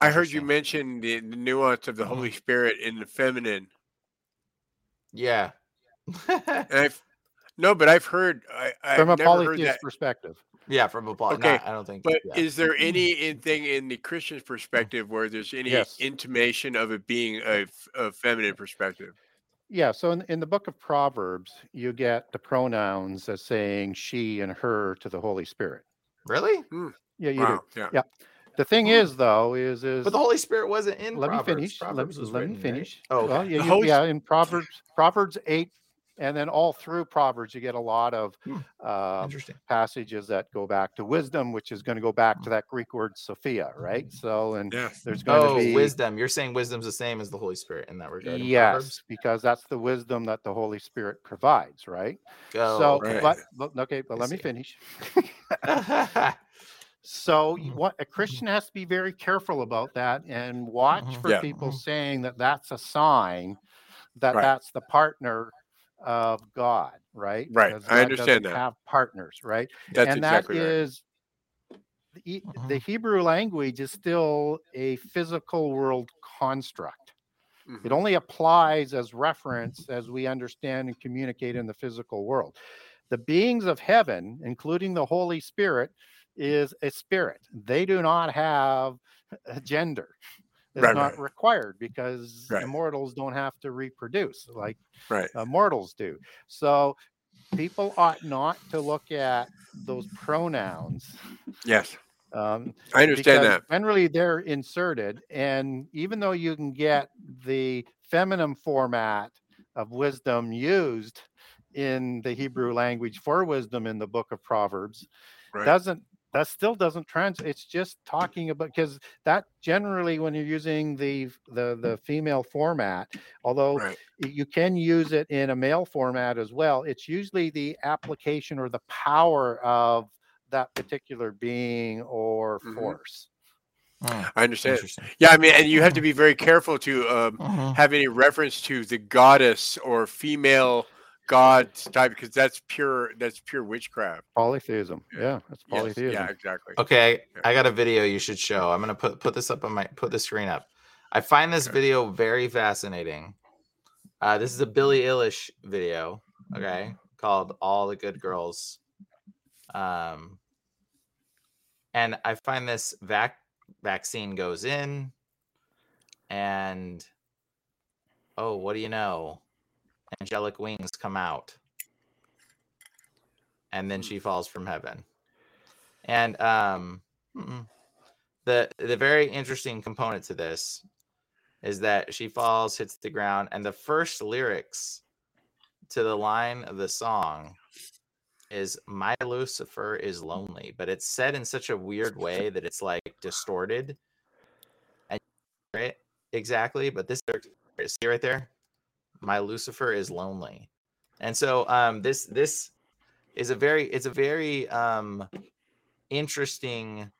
I heard you mention the, the nuance of the Mm-hmm. Holy Spirit in the feminine. Yeah. *laughs* And I've, no, but I've heard I, I've From a never polytheist perspective. Yeah, from a poly. Okay, I don't think. But yeah. is there anything *clears throat* in the Christian perspective where there's any Yes. intimation of it being a feminine perspective? Yeah, so in, in the book of Proverbs, you get the pronouns as saying she and her to the Holy Spirit. Really? Hmm. Yeah, you Wow, do. yeah. The thing hmm. is, though, is is But the Holy Spirit wasn't in let Proverbs. me finish. Proverbs let let written, me right? finish. Oh, well, yeah, you- Holy yeah, in Proverbs, Proverbs eight, and then all through Proverbs, you get a lot of hmm. uh, Hmm. Interesting. passages that go back to wisdom, which is going to go back hmm. to that Greek word Sophia, right? Mm-hmm. So, and yes. there's going Oh, to be wisdom. You're saying wisdom's the same as the Holy Spirit in that regard. in Yes, Proverbs? because that's the wisdom that the Holy Spirit provides, right? Go, so, okay. but, but okay, but I let me finish. *laughs* so, mm-hmm. what a mm-hmm. Christian has to be very careful about that and watch for Yeah. people saying that that's a sign that Right. that's the partner of God, right? Right, Because I understand that. Have partners, right? That's and exactly that right. is the, E- the Hebrew language is still a physical world construct. Mm-hmm. It only applies as reference as we understand and communicate in the physical world. The beings of heaven, including the Holy Spirit, is a spirit. They do not have a gender. It's Right, not right. required because Right. immortals don't have to reproduce like Right. uh, mortals do. So people ought not to look at those pronouns Yes. um, I understand that. Generally, they're inserted, and even though you can get the feminine format of wisdom used in the Hebrew language for wisdom in the book of Proverbs, Right. doesn't that still doesn't translate. It's just talking about because that generally when you're using the the the female format, although Right. you can use it in a male format as well, it's usually the application or the power of that particular being or Mhm. force. I understand. Yeah, I mean, and you have to be very careful to um, Mhm. have any reference to the goddess or female god type because that's pure. That's pure witchcraft. Polytheism. Yeah, that's Yes, polytheism. yeah, exactly. Okay, I got a video you should show. I'm gonna put put this up on my put the screen up. I find this video very fascinating. Uh, this is a Billie Eilish video, okay, called "All the Good Girls." Um, and I find this vac vaccine goes in, and oh, what do you know? Angelic wings come out, and then she falls from heaven. And um, the the very interesting component to this is that she falls, hits the ground, and the first lyrics to the line of the song is "My Lucifer is lonely," but it's said in such a weird way that it's like distorted. And right, exactly. But this lyric- see right there, "My Lucifer is lonely," and so um, this this is a very it's a very um interesting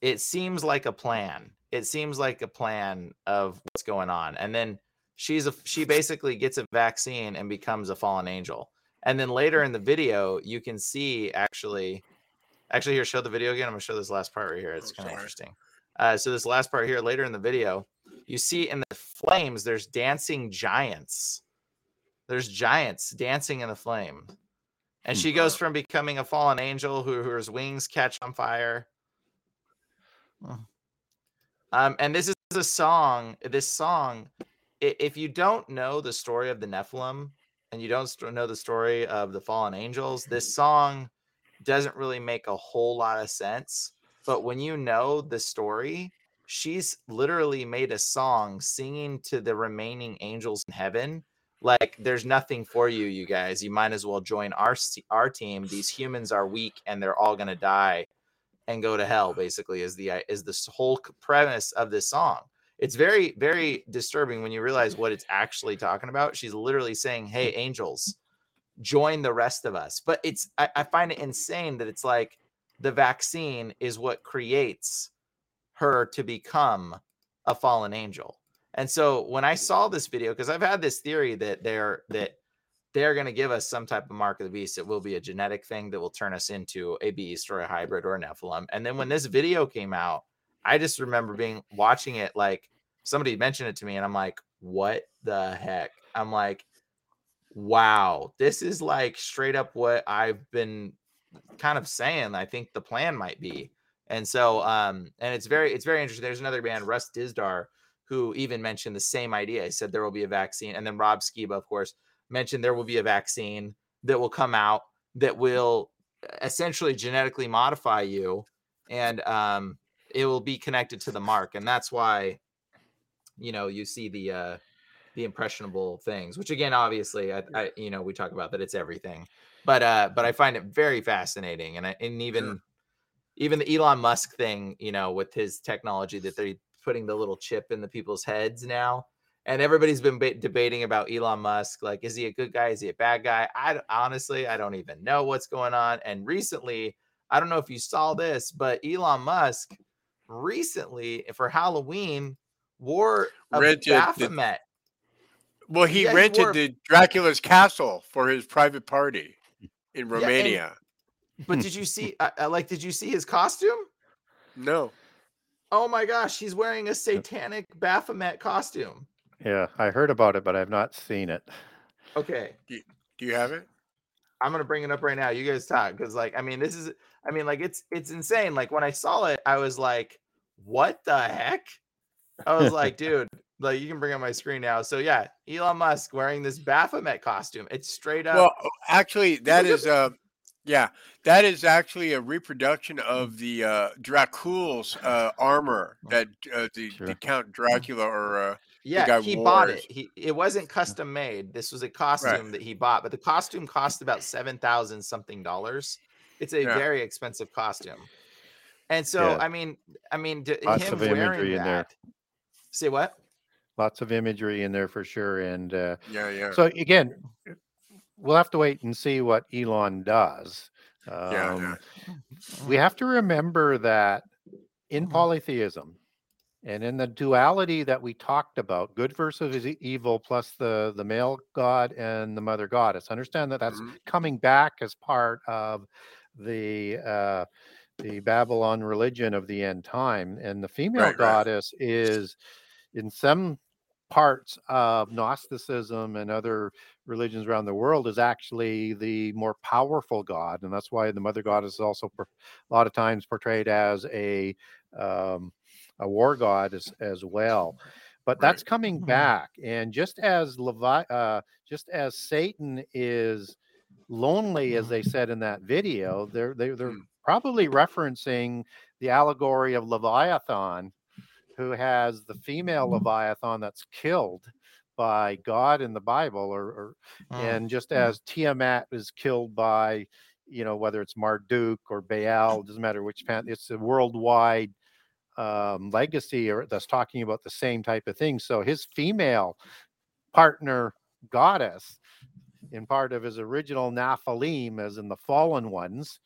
it seems like a plan. It seems like a plan of what's going on. And then she's a she basically gets a vaccine and becomes a fallen angel. And then later in the video you can see actually actually here show the video again. I'm gonna show this last part right here. It's kind of interesting. Uh, so this last part here later in the video you see in the flames there's dancing giants. There's giants dancing in the flame. And she goes from becoming a fallen angel who whose wings catch on fire. Um, and this is a song. This song, if you don't know the story of the Nephilim and you don't know the story of the fallen angels, this song doesn't really make a whole lot of sense. But when you know the story, she's literally made a song singing to the remaining angels in heaven. Like, there's nothing for you, you guys. You might as well join our our team. These humans are weak and they're all gonna die and go to hell basically is the is this whole premise of this song it's very very disturbing when you realize what it's actually talking about. She's literally saying, "Hey, angels, join the rest of us." But it's I, I find it insane that it's like the vaccine is what creates her to become a fallen angel. And so when I saw this video, because I've had this theory that they're that they're going to give us some type of mark of the beast. It will be a genetic thing that will turn us into a beast or a hybrid or a Nephilim. And then when this video came out, I just remember being watching it like somebody mentioned it to me, and I'm like, what the heck? I'm like, wow, this is like straight up what I've been kind of saying. I think the plan might be. And so, um, and it's very, it's very interesting. There's another band, Russ Dizdar, who even mentioned the same idea. He said there will be a vaccine, and then Rob Skiba, of course, mentioned there will be a vaccine that will come out that will essentially genetically modify you, and um, it will be connected to the mark, and that's why, you know, you see the uh, the impressionable things, which again, obviously, I, I you know, we talk about that it's everything, but uh, but I find it very fascinating, and I, and even. Even the Elon Musk thing, you know, with his technology that they're putting the little chip in the people's heads now. And everybody's been ba- debating about Elon Musk. Like, is he a good guy? Is he a bad guy? I honestly, I don't even know what's going on. And recently, I don't know if you saw this, but Elon Musk recently for Halloween wore a rented Baphomet. The, well, he yeah, rented he the Dracula's castle for his private party in Romania. Yeah, but *laughs* did you see? Uh, like, did you see his costume? No. Oh my gosh, he's wearing a satanic Baphomet costume. Yeah, I heard about it, but I've not seen it. Okay. Do you, do you have it? I'm gonna bring it up right now. You guys talk because, like, I mean, this is, I mean, like, it's it's insane. Like when I saw it, I was like, "What the heck?" I was like, *laughs* "Dude, like, you can bring up my screen now." So yeah, Elon Musk wearing this Baphomet costume. It's straight up. Well, actually, that is uh, yeah, that is actually a reproduction of the uh, Dracula's uh, armor that uh, the, sure. the Count Dracula or uh, yeah, he wore. bought it. He it wasn't custom made. This was a costume right. that he bought, but the costume cost about seven thousand something dollars. It's a yeah. very expensive costume, and so yeah. I mean, I mean, lots him of imagery in there. Say what? Lots of imagery in there for sure, and uh, yeah, yeah. So again, we'll have to wait and see what Elon does. Um, yeah, yeah. We have to remember that in mm-hmm. polytheism and in the duality that we talked about, good versus evil, plus the the male god and the mother goddess. Understand that that's mm-hmm. coming back as part of the uh, the Babylon religion of the end time, and the female right, goddess right. is in some parts of Gnosticism and other religions around the world is actually the more powerful god, and that's why the mother goddess is also a lot of times portrayed as a um, a war god as, as well. But that's coming mm-hmm. back, and just as Levi, uh, just as Satan is lonely, as they said in that video, they're they, they're mm. probably referencing the allegory of Leviathan who has the female mm-hmm. Leviathan that's killed by God in the Bible, or, or oh. and just as Tiamat is killed by, you know, whether it's Marduk or Baal, doesn't matter which pan, it's a worldwide um, legacy or that's talking about the same type of thing. So his female partner goddess in part of his original Nephilim, as in the fallen ones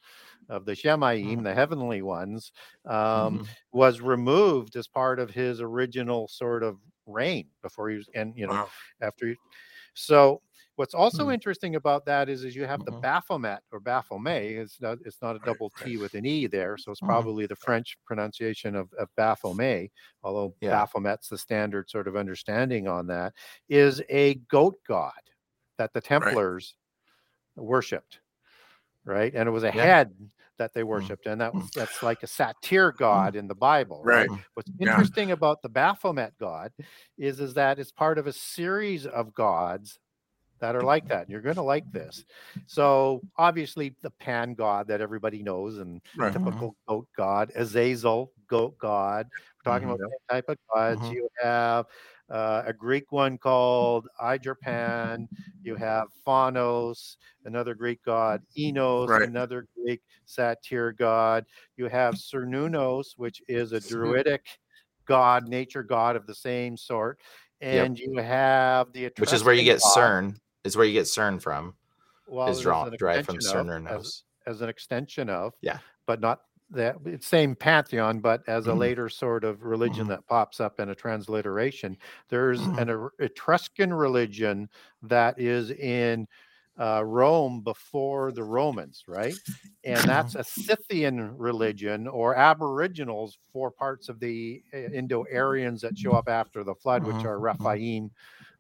of the Shemaim, mm. the heavenly ones, um, mm. was removed as part of his original sort of reign before he was, and you know, wow. after he, so what's also mm. interesting about that is, is you have mm-hmm. the Baphomet or Baphomet. It's not, it's not a double T with an E there, so it's mm-hmm. probably the French pronunciation of, of Baphomet, although yeah. Baphomet's the standard sort of understanding on that. Is a goat god that the Templars right. worshipped, right? And it was a yeah. head that they mm. worshipped, and that was *laughs* that's like a satyr god in the Bible. Right. right? What's interesting yeah. about the Baphomet god is is that it's part of a series of gods that are like that. You're going to like this. So obviously the pan god that everybody knows and right. typical goat god, Azazel, goat god. We're talking mm-hmm. about that type of gods. Mm-hmm. You have uh, a Greek one called Aegipan. You have Phanos, another Greek god, Enos, right. another Greek satyr god. You have Cernunnos, which is a druidic god, nature god of the same sort, and you have the Which is where you Etruscan get god. CERN. Is where you get CERN from. Well, is as draw, an derived from extension CERN as- as an extension of, Yeah. but not that it's same pantheon, but as a Mhm. later sort of religion Mhm. that pops up in a transliteration. There's Mm-hmm. an Er- Etruscan religion that is in uh, Rome before the Romans, right? And *laughs* that's a Scythian religion or Aboriginals, for parts of the uh, Indo-Aryans that show up after the flood, which are mhm.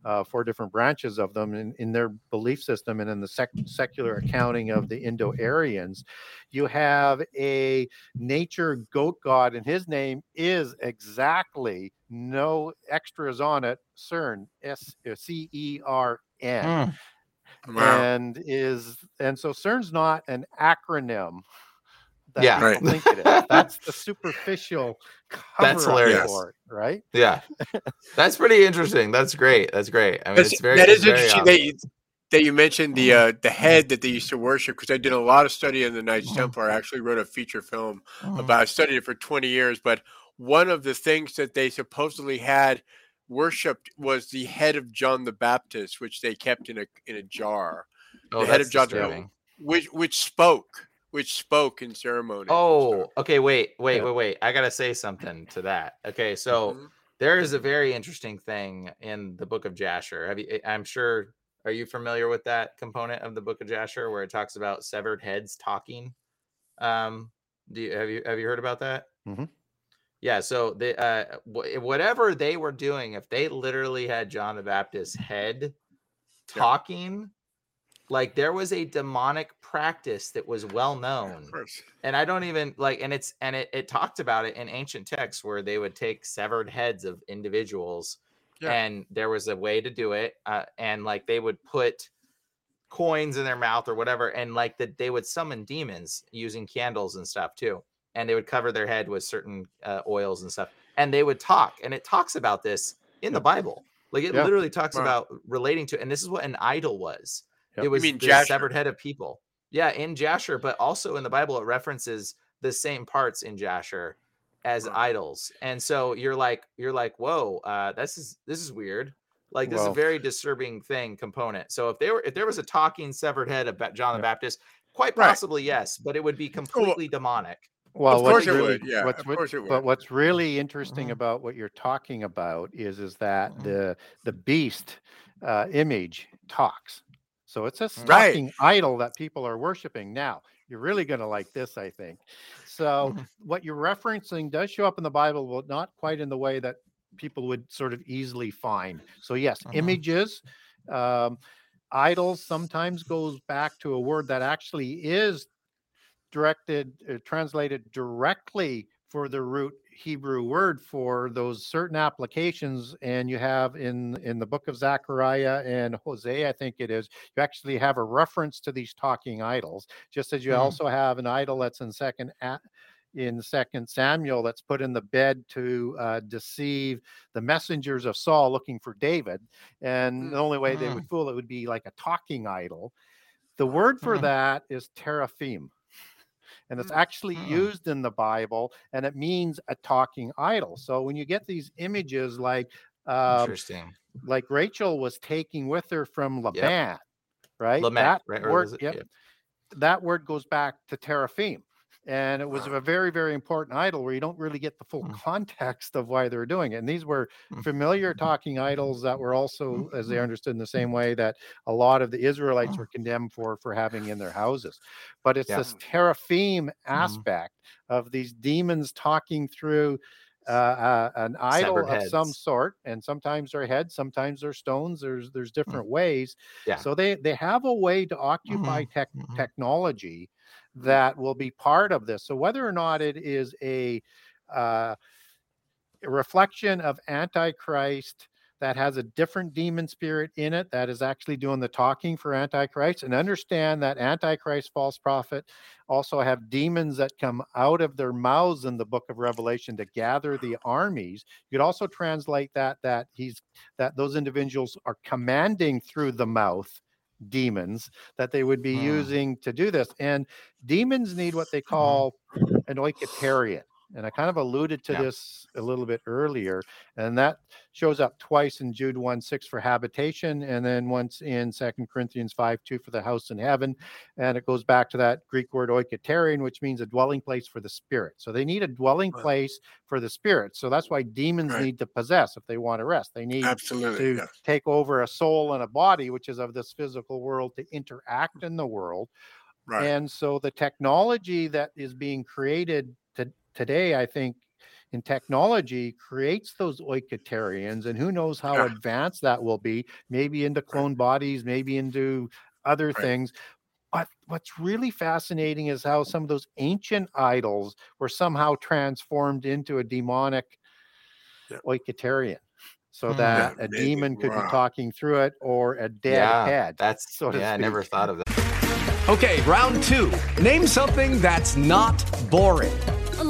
Uh, four different branches of them in, in their belief system and in the sec- secular accounting of the Indo-Aryans. You have a nature goat god, and his name is exactly no extras on it, CERN, S C E R N, Wow. and is and so CERN's not an acronym. That Yeah. Right. think it is. That's the superficial That's cover-up hilarious. for it, right? Yeah, that's pretty interesting. That's great. That's great. I mean, That's- it's very that very, interesting that you, that you mentioned the mm-hmm. uh, the head that they used to worship because I did a lot of study in the Knights mm-hmm. Templar. I actually wrote a feature film mm-hmm. about. I studied it for twenty years, but one of the things that they supposedly had worshipped was the head of John the Baptist, which they kept in a in a jar. Oh, the head of John, the disturbing. which which spoke, which spoke in ceremony. Oh, okay. Wait, wait, Yeah. wait, wait. I gotta say something to that. Okay, so Mhm. there is a very interesting thing in the Book of Jasher. Have you? eh, I'm sure. Are you familiar with that component of the Book of Jasher where it talks about severed heads talking? Um, do you have you have you heard about that? Mhm. Yeah. So the uh, wh- whatever they were doing, if they literally had John the Baptist's head talking, like there was a demonic practice that was well known and I don't even like, and it's and it, it talked about it in ancient texts where they would take severed heads of individuals, Yeah. and there was a way to do it, uh, and like they would put coins in their mouth or whatever, and like that they would summon demons using candles and stuff too, and they would cover their head with certain uh, oils and stuff, and they would talk, and it talks about this in the Bible, like it Yeah. literally talks about relating to, and this is what an idol was. Yep. It You was mean the Jasher? severed head of people. Yeah, in Jasher, but also in the Bible, it references the same parts in Jasher as Right. idols. And so you're like, you're like, whoa, uh, this is this is weird. Like this is a very disturbing thing component. So if there were if there was a talking severed head of John the Baptist, quite Right. possibly yes, but it would be completely demonic. Well, Of what's course it really, would, yeah, what's of re- course it would. But what's really interesting Mhm. about what you're talking about is is that Mhm. the the beast uh, image talks. So it's a Right. idol that people are worshiping. Now you're really going to like this, I think. So Mhm. what you're referencing does show up in the Bible, but not quite in the way that people would sort of easily find. So yes, Mhm. images. Um, idols sometimes goes back to a word that actually is directed uh, translated directly for the root hebrew word for those certain applications and you have in in the book of zechariah and hosea i think it is you actually have a reference to these talking idols just as you Mhm. also have an idol that's in second a- in second samuel that's put in the bed to uh, deceive the messengers of saul looking for david and the only way they would fool it would be like a talking idol the word for Mhm. that is teraphim and it's actually Mm. used in the Bible, and it means a talking idol. So when you get these images like um, Interesting. like Rachel was taking with her from Laban, right? Lamech, that right? Or word, yep, yeah. that word goes back to teraphim. And it was a very, very important idol where you don't really get the full Mm. context of why they're doing it. And these were Mm. familiar talking idols that were also, as they understood, in the same way that a lot of the Israelites were condemned for for having in their houses. But it's Yeah. this teraphim Mhm. aspect of these demons talking through uh, uh, an idol of some sort, and sometimes they're heads, sometimes they're stones. There's there's different ways. Mm. Yeah. So they they have a way to occupy tech mhm. technology that will be part of this. So whether or not it is a, uh, reflection of Antichrist that has a different demon spirit in it that is actually doing the talking for Antichrist, and understand that Antichrist, false prophet, also have demons that come out of their mouths in the book of Revelation to gather the armies. You could also translate that that he's that those individuals are commanding through the mouth demons that they would be Hmm. using to do this. And demons need what they call an oiketerion. And I kind of alluded to Yeah. this a little bit earlier, and that shows up twice in Jude 1 6 for habitation, and then once in Second Corinthians 5 2 for the house in heaven. And it goes back to that Greek word oiketerion, which means a dwelling place for the spirit. So they need a dwelling place for the spirit. So that's why demons Right. need to possess if they want to rest. They need Absolutely, to yes. take over a soul and a body, which is of this physical world, to interact in the world. Right. And so the technology that is being created to, today, I think, in technology creates those oiketerions, and who knows how Yeah. advanced that will be, maybe into clone bodies, maybe into other Right. things. But what's really fascinating is how some of those ancient idols were somehow transformed into a demonic oiketerion. So Hmm. that Yeah, a maybe. demon could Wow. be talking through it or a dead yeah, head. that's so to yeah. I never thought of that. Okay, round two. Name something that's not boring.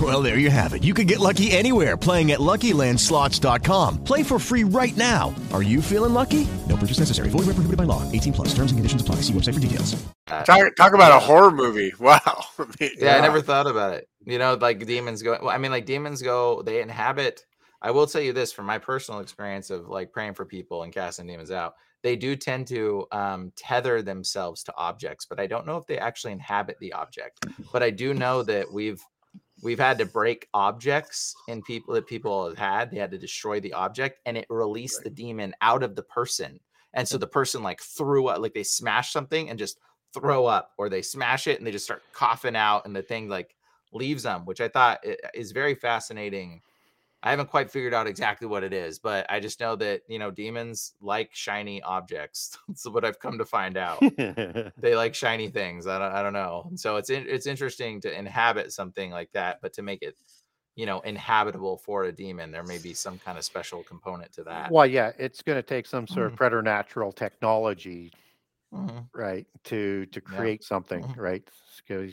Well, there you have it. You can get lucky anywhere playing at LuckyLandSlots.com. Play for free right now. Are you feeling lucky? No purchase necessary. Void where prohibited by law. 18 plus. Terms and conditions apply. See website for details. Talk, talk about a horror movie. *laughs* Wow. I mean, yeah, I never thought about it. You know, like demons go. Well, I mean, like demons go. They inhabit. I will tell you this from my personal experience of like praying for people and casting demons out. They do tend to um, tether themselves to objects, but I don't know if they actually inhabit the object. But I do know that we've we've had to break objects in people that people have had. They had to destroy the object, and it released the demon out of the person. And so the person like threw up, like they smash something and just throw up, or they smash it and they just start coughing out, and the thing like leaves them, which I thought i- is very fascinating. I haven't quite figured out exactly what it is, but I just know that you know demons like shiny objects. *laughs* That's what I've come to find out. *laughs* they like shiny things. I don't, I don't know. So it's in, it's interesting to inhabit something like that, but to make it, you know, inhabitable for a demon, there may be some kind of special component to that. Well, yeah, it's going to take some sort Mm. of preternatural technology, Mhm. right, to to Yeah. create something, Mhm. right?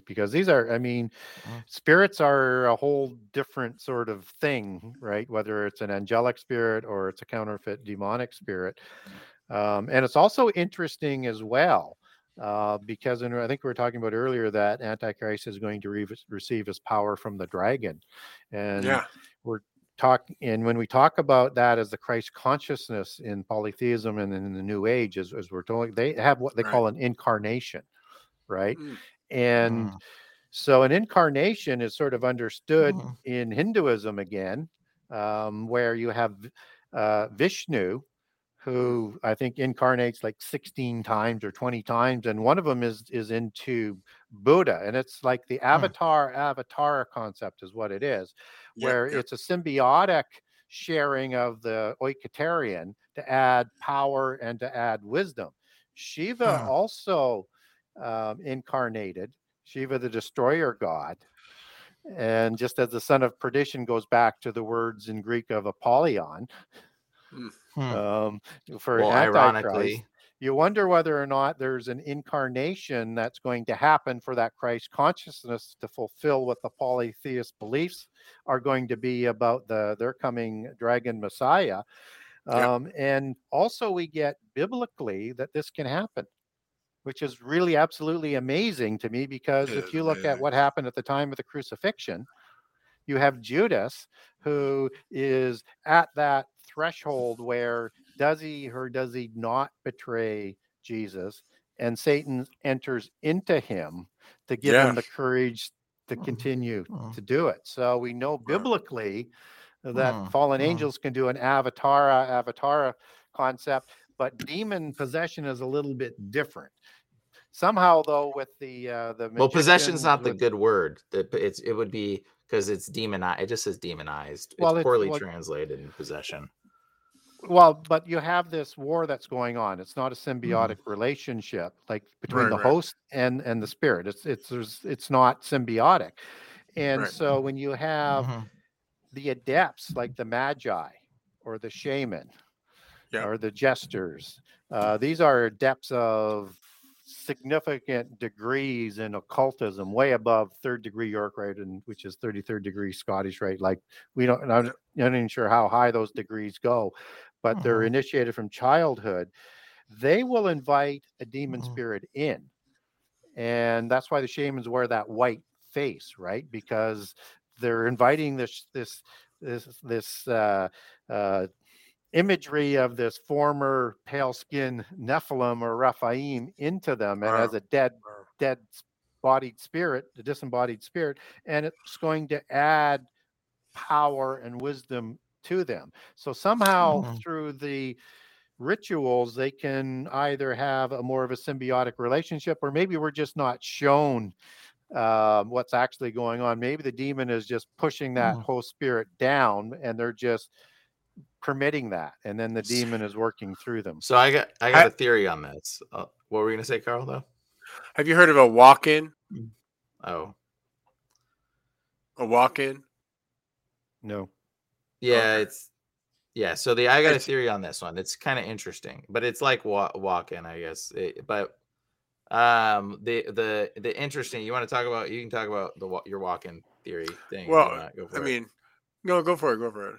Because these are, I mean, Mhm. spirits are a whole different sort of thing, right? Whether it's an angelic spirit or it's a counterfeit demonic spirit, um, and it's also interesting as well. Uh, because and I think we were talking about earlier that Antichrist is going to re- receive his power from the dragon, and Yeah. we're talk and when we talk about that as the Christ consciousness in polytheism and in the New Age, as, as we're told, they have what they Right. call an incarnation, right? Mm. And so an incarnation is sort of understood Mhm. in Hinduism again, um, where you have uh, Vishnu, who I think incarnates like 16 times or 20 times, and one of them is is into Buddha, and it's like the avatar avatar concept is what it is, Yeah, where yeah. it's a symbiotic sharing of the oiketerion to add power and to add wisdom. Shiva Huh. also um, incarnated, Shiva the destroyer god. And just as the son of perdition goes back to the words in Greek of Apollyon, Hmm. um, for Well, ironically- you wonder whether or not there's an incarnation that's going to happen for that Christ consciousness to fulfill what the polytheist beliefs are going to be about the their coming dragon Messiah. Yep. Um, and also, we get biblically that this can happen, which is really absolutely amazing to me because if you look at what happened at the time of the crucifixion, you have Judas who is at that threshold where does he or does he not betray Jesus? And Satan enters into him to give Yeah. him the courage to continue Mhm. to do it. So we know biblically that Mhm. fallen Mhm. angels can do an avatara avatara concept, but demon possession is a little bit different. Somehow, though, with the uh, the Well, possession's not the good word. It's it would be because it's demonized. It just says demonized. Well, it's it's- poorly well- translated in possession. Well, but you have this war that's going on. It's not a Mm-hmm. symbiotic relationship like between Right, the right. host and and the spirit. It's it's there's it's not symbiotic. And Right. so when you have Mhm. the adepts like the magi or the shaman Yeah. or the jesters, uh, these are adepts of significant degrees in occultism, way above third degree York rite, and which is 33rd degree Scottish rite. Like we don't, I'm not even sure how high those degrees go, but they're Mhm. initiated from childhood. They will invite a demon Mhm. spirit in. And that's why the shamans wear that white face, right? Because they're inviting this this this this uh, uh, imagery of this former pale skin Nephilim or Rephaim into them and as a dead dead bodied spirit, the disembodied spirit, and it's going to add power and wisdom to them. So somehow Mhm. through the rituals they can either have a more of a symbiotic relationship or maybe we're just not shown um, what's actually going on maybe the demon is just pushing that Mhm. host spirit down and they're just permitting that and then the demon is working through them So I got I got I- a theory on this. Uh, what were we gonna say, Carl? Though. Have you heard of a walk-in? Oh, A walk-in? no yeah, Okay. it's yeah. So the I got a theory on this one. It's kind of interesting, but it's like wa- walk-in, I guess. It- but um, the the the interesting. You want to talk about? You can talk about the your walk-in theory thing. Well. I it. mean, no, go for it. Go for it.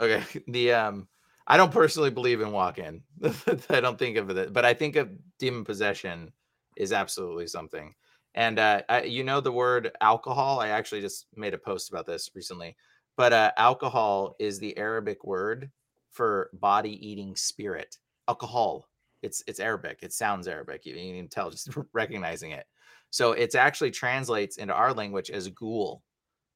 Okay. *laughs* The um I don't personally believe in walk-in. *laughs* I don't think of it, but I think of demon possession is absolutely something. And uh I, you know the word alcohol. I actually just made a post about this recently. But uh alcohol is the Arabic word for body-eating spirit. Alcohol. It's it's Arabic. It sounds Arabic. You, you can tell just *laughs* recognizing it. So it's actually translates into our language as ghoul.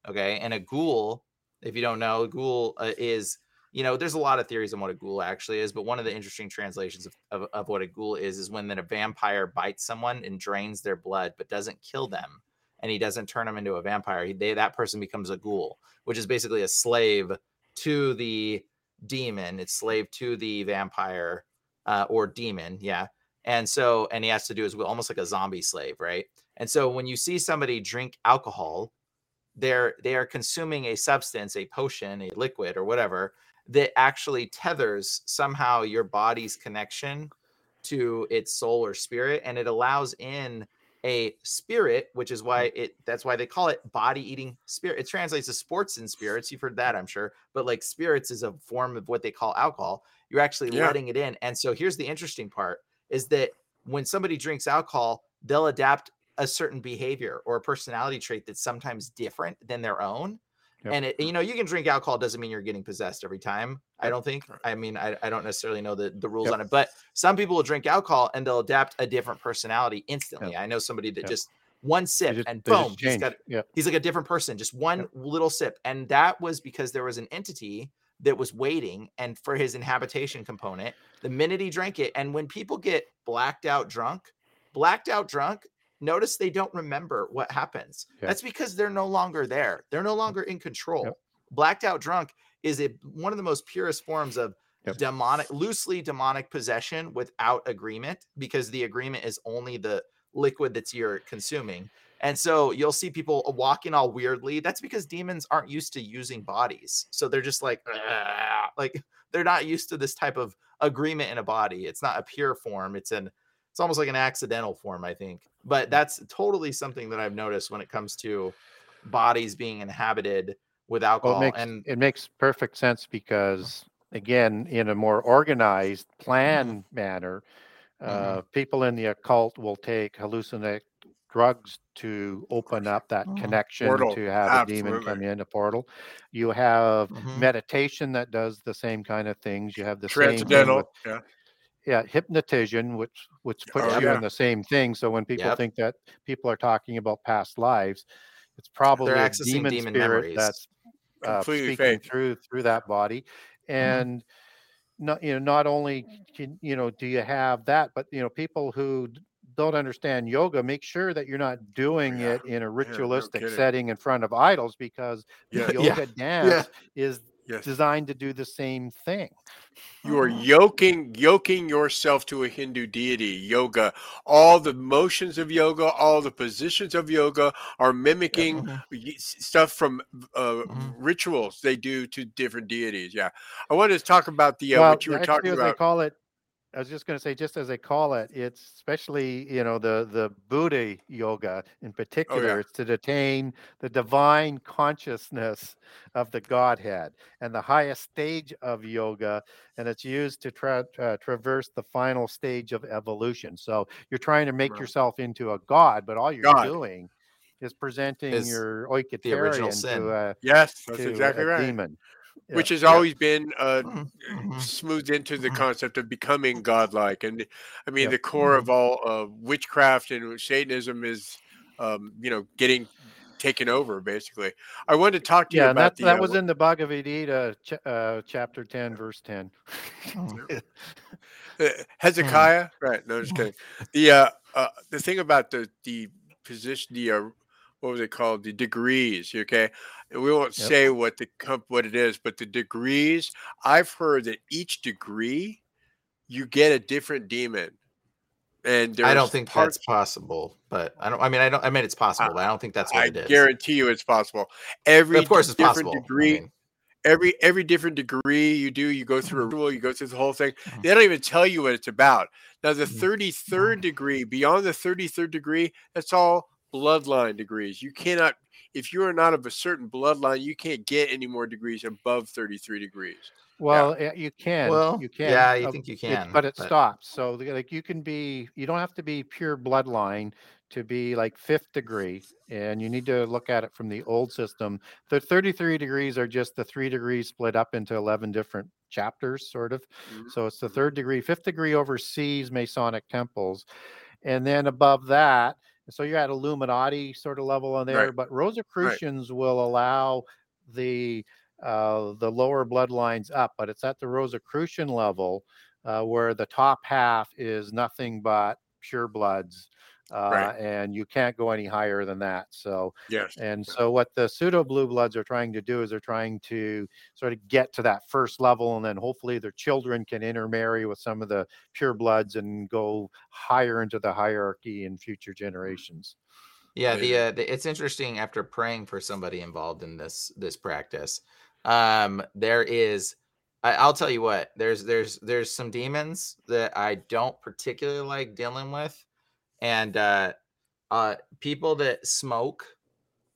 Okay, and a ghoul, if you don't know, ghoul uh, is you know there's a lot of theories on what a ghoul actually is, but one of the interesting translations of, of, of what a ghoul is is when that a vampire bites someone and drains their blood but doesn't kill them, and he doesn't turn them into a vampire. He, they, that person becomes a ghoul, which is basically a slave to the demon. It's slave to the vampire uh, or demon, yeah. And so, and he has to do his almost like a zombie slave, right? And so, when you see somebody drink alcohol, they're they are consuming a substance, a potion, a liquid, or whatever that actually tethers somehow your body's connection to its soul or spirit, and it allows in a spirit, which is mm. why it that's why they call it body eating spirit. It translates to sports and spirits. You've heard that, I'm sure. But like spirits is a form of what they call alcohol. You're actually Yeah. letting it in. And so here's the interesting part is that when somebody drinks alcohol, they'll adapt a certain behavior or a personality trait that's sometimes different than their own. Yep. And it, you know, you can drink alcohol doesn't mean you're getting possessed every time. I don't think. I mean, I, I don't necessarily know the, the rules Yep. on it, but some people will drink alcohol and they'll adapt a different personality instantly. I know somebody that Yep. just one sip just- and boom, he's got Yep. he's like a different person, just one little sip. And that was because there was an entity that was waiting and for his inhabitation component, the minute he drank it, and when people get blacked out drunk, blacked out drunk, notice they don't remember what happens. Yeah. That's because they're no longer there. They're no longer in control. Yep. Blacked out drunk is a one of the most purest forms of Yep. demonic, loosely demonic possession without agreement, because the agreement is only the liquid that's you're consuming. And so you'll see people walking all weirdly. That's because demons aren't used to using bodies. So they're just like, "Ah," like they're not used to this type of agreement in a body. It's not a pure form. It's an it's almost like an accidental form, I think. But that's totally something that I've noticed when it comes to bodies being inhabited with Well, alcohol. it makes and it makes perfect sense because again, in a more organized, Mm-hmm. planned manner, uh, people in the occult will take hallucinate drugs to open up that Mhm. connection Portal, to have a demon come absolutely. in a portal. You have Mhm. meditation that does the same kind of things. You have the same thing Transcendental. with Yeah. Yeah hypnotism which which puts Oh, you yeah. in the same thing so when people Yep. think that people are talking about past lives it's probably a demon, demon spirit memories. that's uh, speaking fake. through through that body and not you know not only can you know do you have that but you know people who don't understand yoga, make sure that you're not doing Yeah. it in a no ritualistic kidding. setting in front of idols because the Yeah. yoga *laughs* dance is Yes. designed to do the same thing. You are *laughs* yoking yoking yourself to a Hindu deity. Yoga, all the motions of yoga, all the positions of yoga are mimicking y- s- stuff from uh, rituals they do to different deities. Yeah, I wanted to talk about the uh, well, what you were talking as they call it, I was just going to say, just as they call it, it's especially you know the the Buddha yoga in particular. It's to attain the divine consciousness of the Godhead and the highest stage of yoga, and it's used to tra- uh, traverse the final stage of evolution. So you're trying to make Right. yourself into a god, but all you're God. doing is presenting Is your the original sin. to a Yes, that's to exactly a right. demon. Which has yeah. always been uh, Mm-hmm. smoothed into the concept of becoming godlike, and I mean Yep. the core Mm-hmm. of all uh, witchcraft and Satanism is, um, you know, getting taken over. Basically, I wanted to talk to you Yeah, and about that the. that uh, was in the Bhagavad Gita, ch- uh, chapter ten, verse ten. *laughs* Uh, Hezekiah, right? No, just kidding. The uh, uh, the thing about the the position, the uh, what was it called? The degrees. Okay, we won't Yep. say what the comp what it is, but the degrees. I've heard that each degree you get a different demon, and I don't think parts- that's possible, but I don't. I mean, I don't. I mean, it's possible, but I don't think that's what I it is. guarantee you it's possible. Every of course, it's possible. I degree. mean- every every different degree you do, you go through a rule, you go through the whole thing. Mm-hmm. They don't even tell you what it's about. Now, the 33rd degree, beyond the 33rd degree, that's all bloodline degrees. You cannot, if you are not of a certain bloodline, you can't get any more degrees above 33 degrees. Well, yeah, you can. Well, you can. yeah, you uh, think you it- can, but it but- stops. So, like, you can be. You don't have to be pure bloodline to be like fifth degree, and you need to look at it from the old system. The thirty-three degrees are just the three degrees split up into eleven different chapters, sort of. Mm-hmm. So it's the third degree. Fifth degree oversees Masonic temples, and then above that. So you're at Illuminati sort of level on there, Right. but Rosicrucians will allow the uh, the lower bloodlines up, but it's at the Rosicrucian level uh, where the top half is nothing but pure bloods. Uh, Right. And you can't go any higher than that. So, Yes. and so what the pseudo blue bloods are trying to do is they're trying to sort of get to that first level, and then hopefully their children can intermarry with some of the pure bloods and go higher into the hierarchy in future generations. Yeah, the, uh, the it's interesting after praying for somebody involved in this this practice. Um, there is, I, I'll tell you what. There's there's there's some demons that I don't particularly like dealing with, and uh, uh, people that smoke.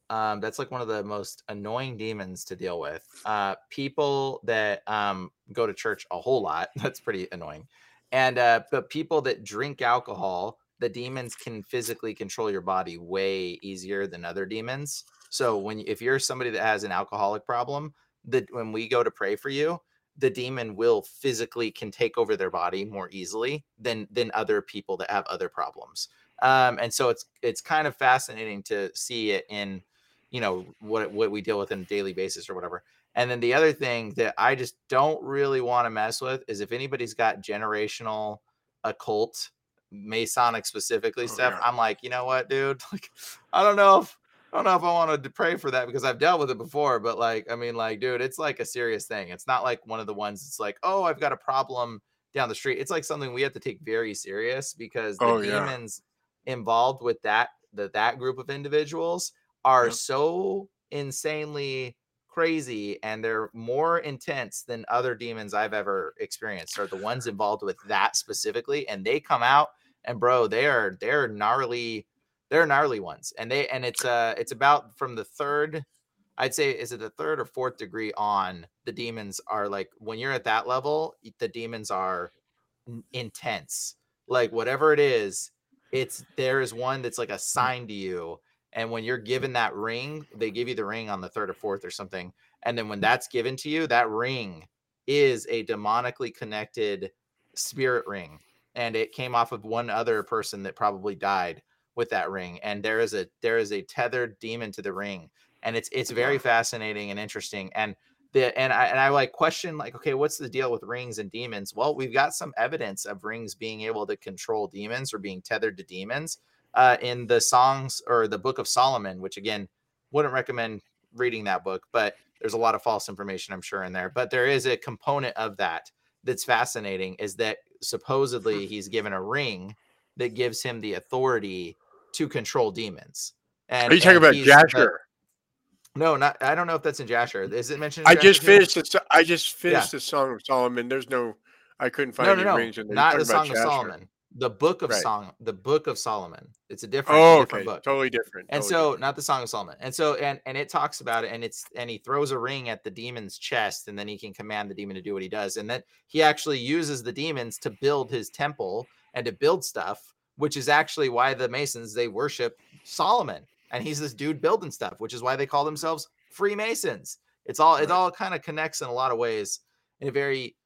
Um, that's like one of the most annoying demons to deal with. Uh, people that um go to church a whole lot. *laughs* That's pretty annoying. And uh, but people that drink alcohol, the demons can physically control your body way easier than other demons. So when if you're somebody that has an alcoholic problem, that when we go to pray for you, the demon will physically can take over their body more easily than than other people that have other problems. Um, and so it's it's kind of fascinating to see it in you know what what we deal with on a daily basis or whatever. And then the other thing that I just don't really want to mess with is if anybody's got generational occult Masonic specifically stuff. yeah. I'm like, you know what, dude? *laughs* Like, I don't know if I don't know if I want to pray for that because I've dealt with it before. But like, I mean, like, dude, it's like a serious thing. It's not like one of the ones. It's like, oh, I've got a problem down the street. It's like something we have to take very serious because the Oh, yeah. demons involved with that the, that group of individuals are so insanely crazy and they're more intense than other demons I've ever experienced are the ones involved with that specifically and they come out and bro they are they're gnarly they're gnarly ones and they and it's uh it's about from the third I'd say is it the third or fourth degree on the demons are like when you're at that level the demons are intense. Like whatever it is it's there is one that's like assigned to you and when you're given that ring they give you the ring on the third or fourth or something and then when that's given to you that ring is a demonically connected spirit ring and it came off of one other person that probably died with that ring and there is a there is a tethered demon to the ring and it's it's very fascinating and interesting and the and I and I like question like, okay, what's the deal with rings and demons? Well, we've got some evidence of rings being able to control demons or being tethered to demons uh, in the songs or the Book of Solomon, which again wouldn't recommend reading that book, but there's a lot of false information I'm sure in there. But there is a component of that that's fascinating is that supposedly he's given a ring that gives him the authority to control demons. And Are you talking about Jasher? no, not. I don't know if that's in Jasher. Is it mentioned? I just finished. The, I just finished the Song of Solomon. There's no. I couldn't find no, any no, no. rings in there. Not the Song of Solomon. The Book of Right. Song. The Book of Solomon. It's a different, Oh, different okay. book. Totally different. And totally so, not the Song of Solomon. And so, and and it talks about it, and it's and he throws a ring at the demon's chest, and then he can command the demon to do what he does, and then he actually uses the demons to build his temple and to build stuff, which is actually why the Masons they worship Solomon, and he's this dude building stuff, which is why they call themselves Freemasons. It's all it all kind of connects in a lot of ways in a very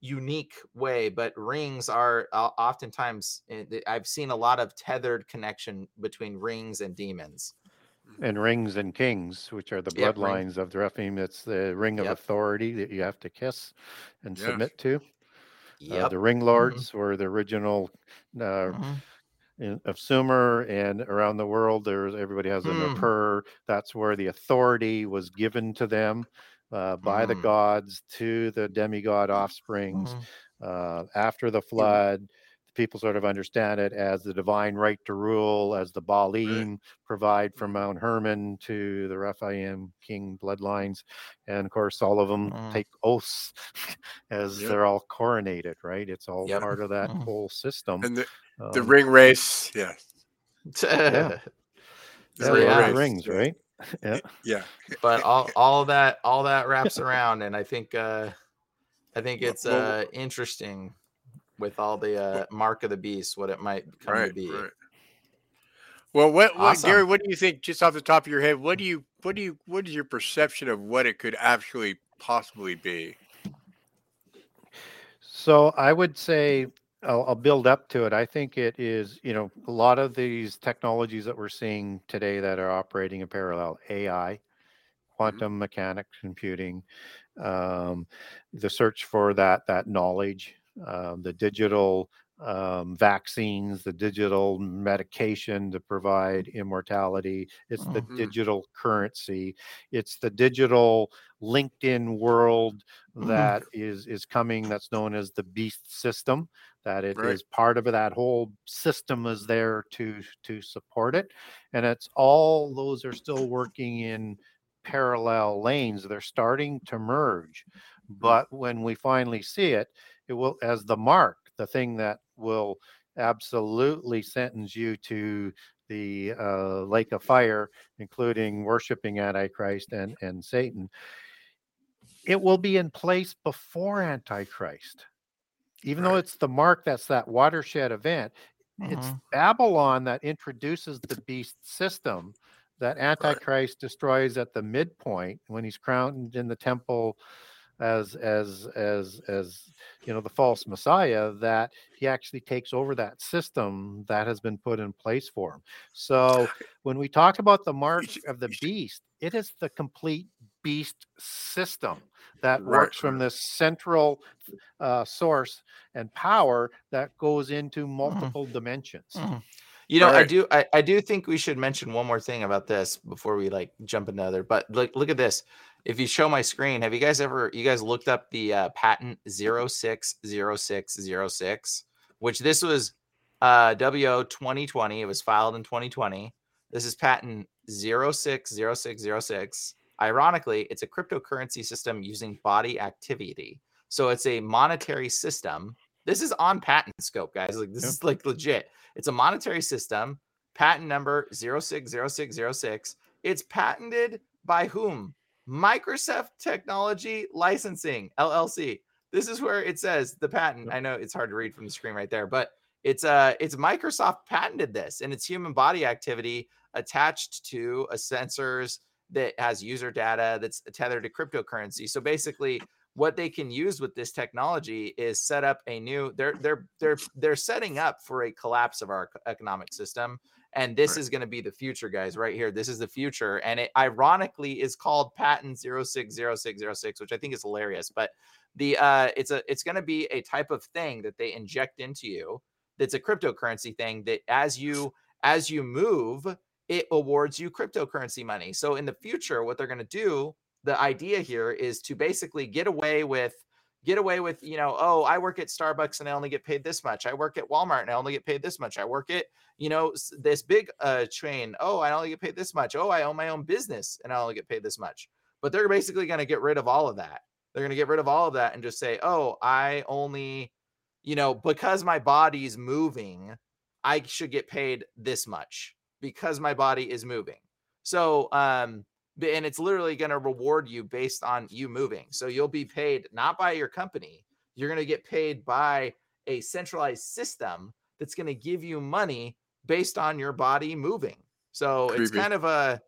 unique way but rings are uh, oftentimes eh, i've seen a lot of tethered connection between rings and demons and rings and kings, which are the Yep, bloodlines of the Rephaim. It's the ring of Yep. authority that you have to kiss and Yes. submit to. Uh, the ring lords were the original uh, Mhm. In, of Sumer, and around the world, there's everybody has a Nippur. That's where the authority was given to them uh, by the Hmm. gods to the demigod offsprings. Mhm. Uh, after the flood, people sort of understand it as the divine right to rule, as the Baalim provide from Mount Hermon to the Rephaim king bloodlines. And of course, all of them Mm. take oaths *laughs* as Yep. they're all coronated, right? It's all Yep. part of that Mhm. whole system. And the, the Um, ring race. Yeah. yeah. *laughs* The Yeah, ring the race, rings, right? *laughs* Yeah. Yeah. but all all that all that wraps around and i think uh i think it's uh interesting with all the uh mark of the beast what it might come to be Right. Well, what, what Awesome. Gary? What do you think? Just off the top of your head, what do you, what do you, what is your perception of what it could actually possibly be? So I would say I'll, I'll build up to it. I think it is, you know, a lot of these technologies that we're seeing today that are operating in parallel, AI, quantum mechanics computing, um, the search for that that knowledge, um, the digital um, vaccines, the digital medication to provide immortality. It's the Mhm. digital currency. It's the digital LinkedIn world Mhm. that is is coming. That's known as the Beast system. That it is Right. part of that whole system is there to to support it, and it's all those are still working in parallel lanes. They're starting to merge, but when we finally see it, it will as the mark, the thing that will absolutely sentence you to the uh, lake of fire, including worshiping Antichrist and, and Satan. It will be in place before Antichrist. Even though it's the mark that's that watershed event, it's Mhm. Babylon that introduces the beast system that Antichrist destroys at the midpoint when he's crowned in the temple as as as as you know the false messiah that he actually takes over that system that has been put in place for him so *laughs* when we talk about the mark of the beast it is the complete beast system that Right, works from this central uh, source and power that goes into multiple dimensions Mhm. You know, I do I, I do think we should mention one more thing about this before we like jump into other. But look look at this. If you show my screen, have you guys ever you guys looked up the uh, patent 060606, which this was uh WO 2020. It was filed in 2020. This is patent 060606. Ironically, it's a cryptocurrency system using body activity. So it's a monetary system. This is on patent scope, guys. Like this is like legit. It's a monetary system. Patent number 060606. It's patented by whom? Microsoft Technology Licensing LLC. This is where it says the patent. I know it's hard to read from the screen right there, but it's uh it's Microsoft patented this and it's human body activity attached to a sensors that has user data that's tethered to cryptocurrency. So basically what they can use with this technology is set up a new they're they're they're they're setting up for a collapse of our economic system And this right. is going to be the future, guys, right here. This is the future. And it ironically is called patent 060606, which I think is hilarious. But the uh it's a it's going to be a type of thing that they inject into you that's a cryptocurrency thing that as you as you move, it awards you cryptocurrency money. So in the future, what they're going to do, the idea here is to basically get away with get away with, you know, oh, I work at Starbucks and I only get paid this much. I work at Walmart and I only get paid this much. I work at, you know, this big uh chain. Oh, I only get paid this much. Oh, I own my own business and I only get paid this much. But they're basically going to get rid of all of that. They're going to get rid of all of that and just say, "Oh, I only, you know, because my body's moving, I should get paid this much because my body is moving." So, um and it's literally going to reward you based on you moving. So you'll be paid not by your company, you're going to get paid by a centralized system that's going to give you money based on your body moving. So Creepy. it's kind of a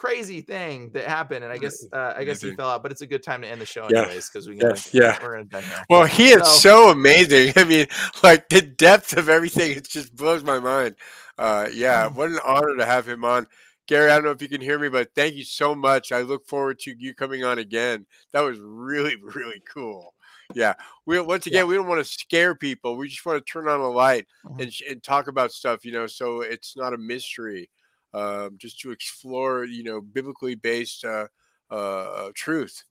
crazy thing that happened, and I guess uh, I guess he fell out, but it's a good time to end the show anyways because we yeah, yeah. we're done here. Well, he is so, so, amazing. *laughs* I mean, like the depth of everything, it just blows my mind. Uh, yeah, mm. what an honor to have him on. Gary, I don't know if you can hear me, but thank you so much. I look forward to you coming on again. That was really, *laughs* really cool. Yeah. We once again, yeah. we don't want to scare people. We just want to turn on a light mm-hmm. and, and talk about stuff, you know, so it's not a mystery. Um, just to explore, you know, biblically based uh, uh, truth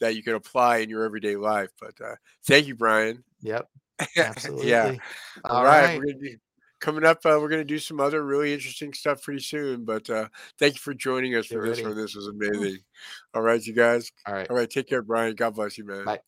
that you can apply in your everyday life. But uh, thank you, Brian. Yep. *laughs* Absolutely. yeah. All, All right. right coming up, uh, we're going to do some other really interesting stuff pretty soon. But uh, thank you for joining us Get for ready. this one. This was amazing. All right, you guys. All right. All right. Take care, Brian. God bless you, man. Bye.